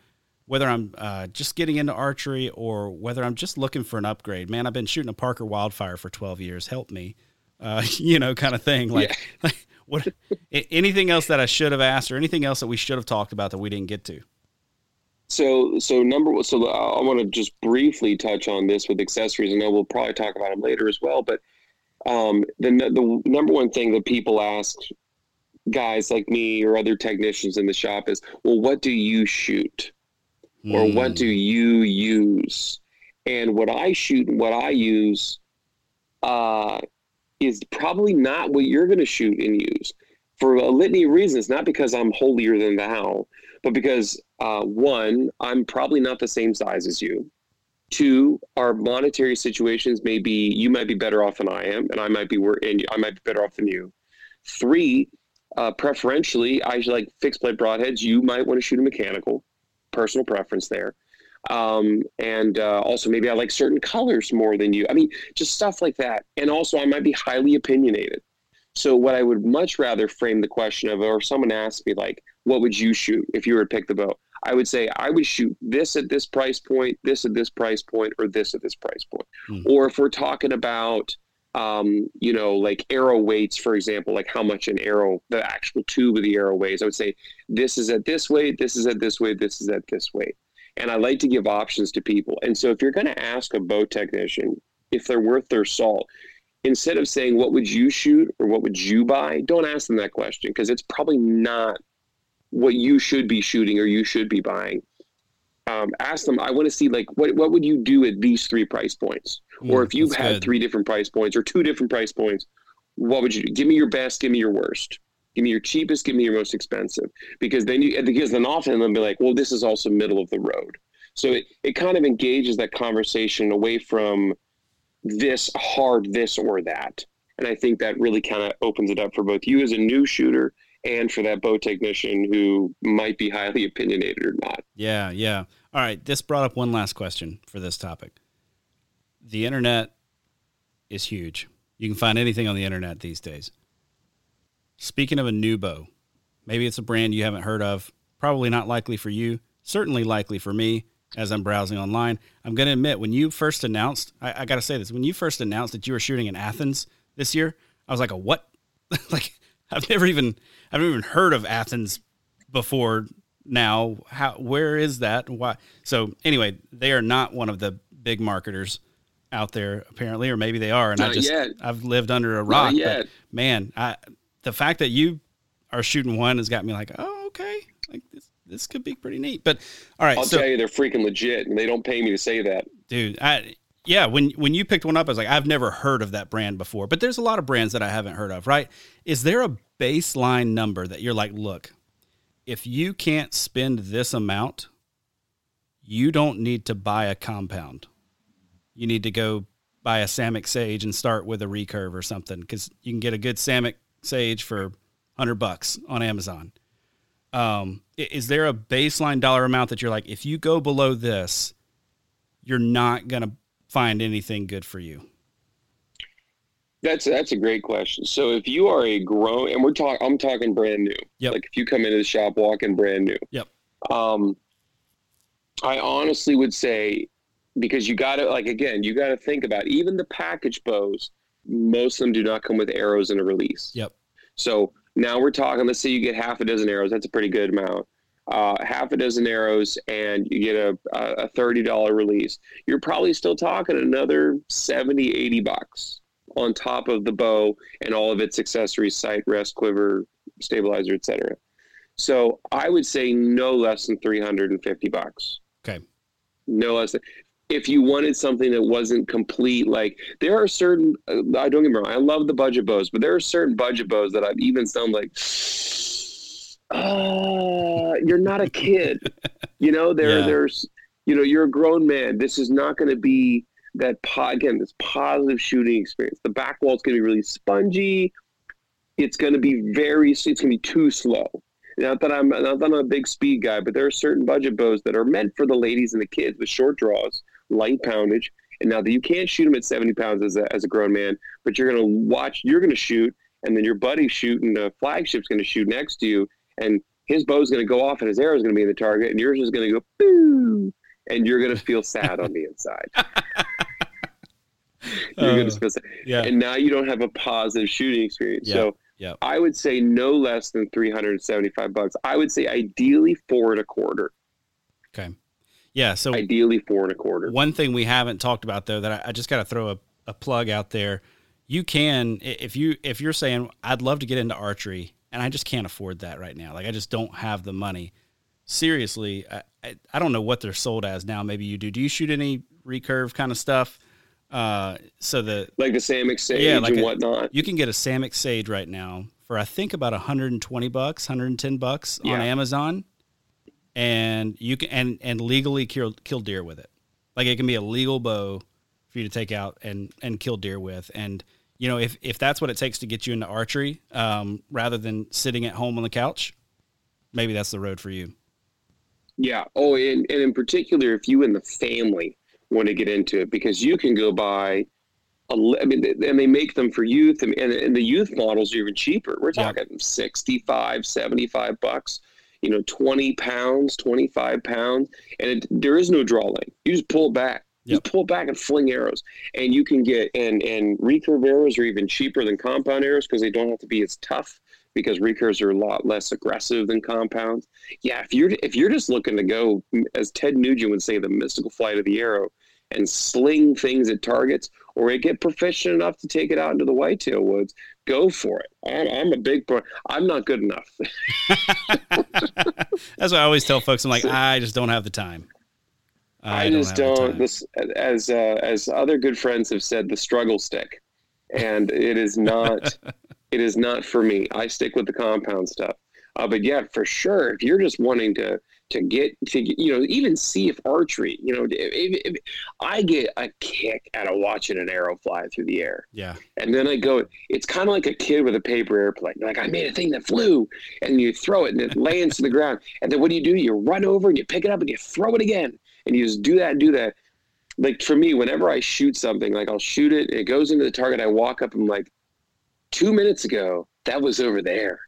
whether I'm uh, just getting into archery or whether I'm just looking for an upgrade. Man, I've been shooting a Parker Wildfire for 12 years. Help me, uh, you know, kind of thing. Like, yeah. like what? anything else that I should have asked, or anything else that we should have talked about that we didn't get to? So, so number so I want to just briefly touch on this with accessories. I know we'll probably talk about them later as well, but um, the the number one thing that people ask guys like me or other technicians in the shop is, well, what do you shoot? Mm. or what do hmm. you use? And what I shoot and what I use uh, is probably not what you're going to shoot and use for a litany of reasons. Not because I'm holier than thou, but because uh, one, I'm probably not the same size as you. Two, our monetary situations may be you might be better off than I am, and I might be and I might be better off than you. Three, uh, preferentially, I like fixed blade broadheads. You might want to shoot a mechanical personal preference there. Um, and uh, also maybe I like certain colors more than you. I mean, just stuff like that. And also I might be highly opinionated. So what I would much rather frame the question of, or someone asked me like, what would you shoot if you were to pick the bow? I would say I would shoot this at this price point, this at this price point, or this at this price point. Mm. Or if we're talking about um, you know, like arrow weights, for example, like how much an arrow, the actual tube of the arrow weighs. I would say this is at this weight, this is at this weight, this is at this weight. And I like to give options to people. And so if you're going to ask a bow technician if they're worth their salt, instead of saying, what would you shoot or what would you buy? Don't ask them that question because it's probably not what you should be shooting or you should be buying um, ask them, I want to see like what what would you do at these three price points? Mm, or if you've had good. three different price points or two different price points, what would you do? Give me your best, give me your worst. Give me your cheapest, give me your most expensive. Because then you because then often they'll be like, well, this is also middle of the road. So it, it kind of engages that conversation away from this hard this or that. And I think that really kind of opens it up for both you as a new shooter and for that bow technician who might be highly opinionated or not. Yeah, yeah. All right, this brought up one last question for this topic. The internet is huge. You can find anything on the internet these days. Speaking of a new bow, maybe it's a brand you haven't heard of, probably not likely for you, certainly likely for me as I'm browsing online. I'm going to admit, when you first announced, I, I got to say this, when you first announced that you were shooting in Athens this year, I was like, a what? like, I've never even I've never even heard of Athens before now. How where is that? Why? So anyway, they are not one of the big marketers out there apparently, or maybe they are, and not I just yet. I've lived under a rock. But man, I the fact that you are shooting one has got me like, oh okay, like this this could be pretty neat. But all right, I'll so, tell you, they're freaking legit, and they don't pay me to say that, dude. I yeah, when when you picked one up, I was like, I've never heard of that brand before. But there's a lot of brands that I haven't heard of, right? Is there a baseline number that you're like, look, if you can't spend this amount, you don't need to buy a compound. You need to go buy a Samick Sage and start with a recurve or something because you can get a good Samick sage for hundred bucks on Amazon. Um, is there a baseline dollar amount that you're like, if you go below this, you're not gonna find anything good for you? That's that's a great question. So if you are a grown, and we're talking, I'm talking brand new. Yep. Like if you come into the shop walking brand new. Yep. Um, I honestly would say because you got to like again, you got to think about even the package bows. Most of them do not come with arrows in a release. Yep. So now we're talking. Let's say you get half a dozen arrows. That's a pretty good amount. Uh, half a dozen arrows, and you get a a thirty dollar release. You're probably still talking another 70, 80 bucks on top of the bow and all of its accessories, sight, rest, quiver, stabilizer, etc. So I would say no less than 350 bucks. Okay. No less than. If you wanted something that wasn't complete, like there are certain, uh, I don't get me wrong, I love the budget bows, but there are certain budget bows that I've even sound like, uh, you're not a kid. you know, there, Yeah. there's, you know, you're a grown man. This is not going to be that po- again this positive shooting experience. The back wall is going to be really spongy. It's going to be very. It's going to be too slow. Not that I'm not that I'm a big speed guy, but there are certain budget bows that are meant for the ladies and the kids with short draws, light poundage. And now that you can't shoot them at 70 pounds as a, as a grown man, but you're going to watch, you're going to shoot, and then your buddy shooting the flagship's going to shoot next to you, and his bow's going to go off, and his arrow's going to be in the target, and yours is going to go boo, and you're going to feel sad on the inside. you're going Uh, to feel sad. Yeah. And now you don't have a positive shooting experience. Yeah, So yeah. I would say no less than 375 bucks. I would say ideally four and a quarter. Okay. Yeah. So Ideally four and a quarter. One thing we haven't talked about though that I, I just got to throw a, a plug out there. You can if you if you're saying I'd love to get into archery and I just can't afford that right now. Like I just don't have the money. Seriously, I, I, I don't know what they're sold as now. Maybe you do. Do you shoot any recurve kind of stuff? Uh, so the Like the Samick Sage Yeah, like and a- whatnot. you can get a Samick Sage right now for I think about 120 bucks, 110 bucks on Amazon, and you can and and legally kill kill deer with it. Like it can be a legal bow for you to take out and and kill deer with. And you know if if that's what it takes to get you into archery, um, rather than sitting at home on the couch, maybe that's the road for you. Yeah. Oh, and, and in particular, if you and the family want to get into it, because you can go buy, a, I mean, and they make them for youth, and, and, the youth models are even cheaper. We're Yeah. talking 65, 75 bucks, you know, 20 pounds, 25 pounds. And it, there is no draw length. You just pull back. Yep. Just pull back and fling arrows. And you can get, and, and recurve arrows are even cheaper than compound arrows because they don't have to be as tough because recurves are a lot less aggressive than compounds yeah, if you're if you're just looking to go, as Ted Nugent would say, the mystical flight of the arrow, and sling things at targets, or get proficient enough to take it out into the whitetail woods, go for it. I'm, I'm a big pro. I'm not good enough. That's what I always tell folks. I'm like, I just don't have the time. I, don't just don't. This, as uh, as other good friends have said, the struggle stick, and it is not. it is not for me. I stick with the compound stuff. Uh, but yeah, for sure, if you're just wanting to to get to you know even see if archery, you know, if, if I get a kick out of watching an arrow fly through the air, Yeah. and then I go, it's kind of like a kid with a paper airplane. Like, I made a thing that flew, and you throw it and it lands to the ground. And then what do you do? You run over and you pick it up and you throw it again, and you just do that and do that. Like for me, whenever I shoot something, like I'll shoot it, it goes into the target. I walk up, I'm like, two minutes ago that was over there,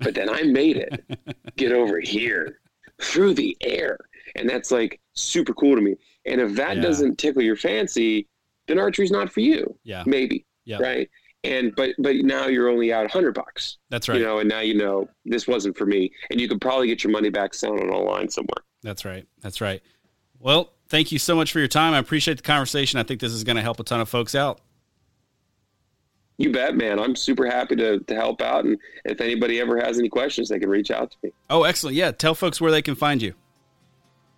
but then I made it get over here through the air, and that's like super cool to me. And if that Yeah. doesn't tickle your fancy, then archery's not for you Yeah. maybe Yeah. right and but but now you're only out 100 bucks That's right. you know and now you know this wasn't for me and you could probably get your money back selling it online somewhere That's right. That's right. Well, thank you so much for your time. I appreciate the conversation. I think this is going to help a ton of folks out. you bet man i'm super happy to, to help out and if anybody ever has any questions they can reach out to me Oh, excellent. Yeah. Tell folks where they can find you.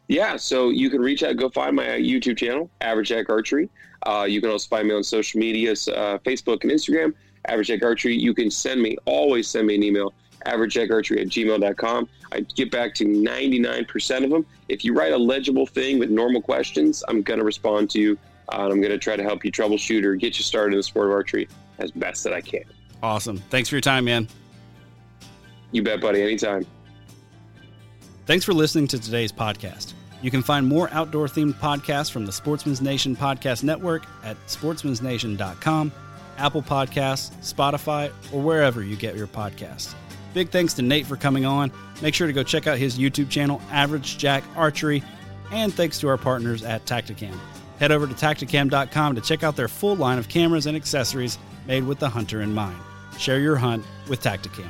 yeah so you can reach out go find my youtube channel average jack archery uh, you can also find me on social medias uh, facebook and instagram average jack archery you can send me always send me an email averagejackarchery at gmail.com i get back to 99% of them if you write a legible thing with normal questions i'm going to respond to you uh, and i'm going to try to help you troubleshoot or get you started in the sport of archery as best that i can Awesome. Thanks for your time, man. You bet, buddy. Anytime. Thanks for listening to today's podcast. You can find more outdoor themed podcasts from the Sportsman's Nation Podcast Network at sportsmansnation.com, Apple Podcasts, Spotify, or wherever you get your podcasts. Big thanks to Nate for coming on. Make sure to go check out his YouTube channel, Average Jack Archery, and thanks to our partners at Tactacam. Head over to tactacam.com to check out their full line of cameras and accessories made with the hunter in mind. Share your hunt with Tactacam.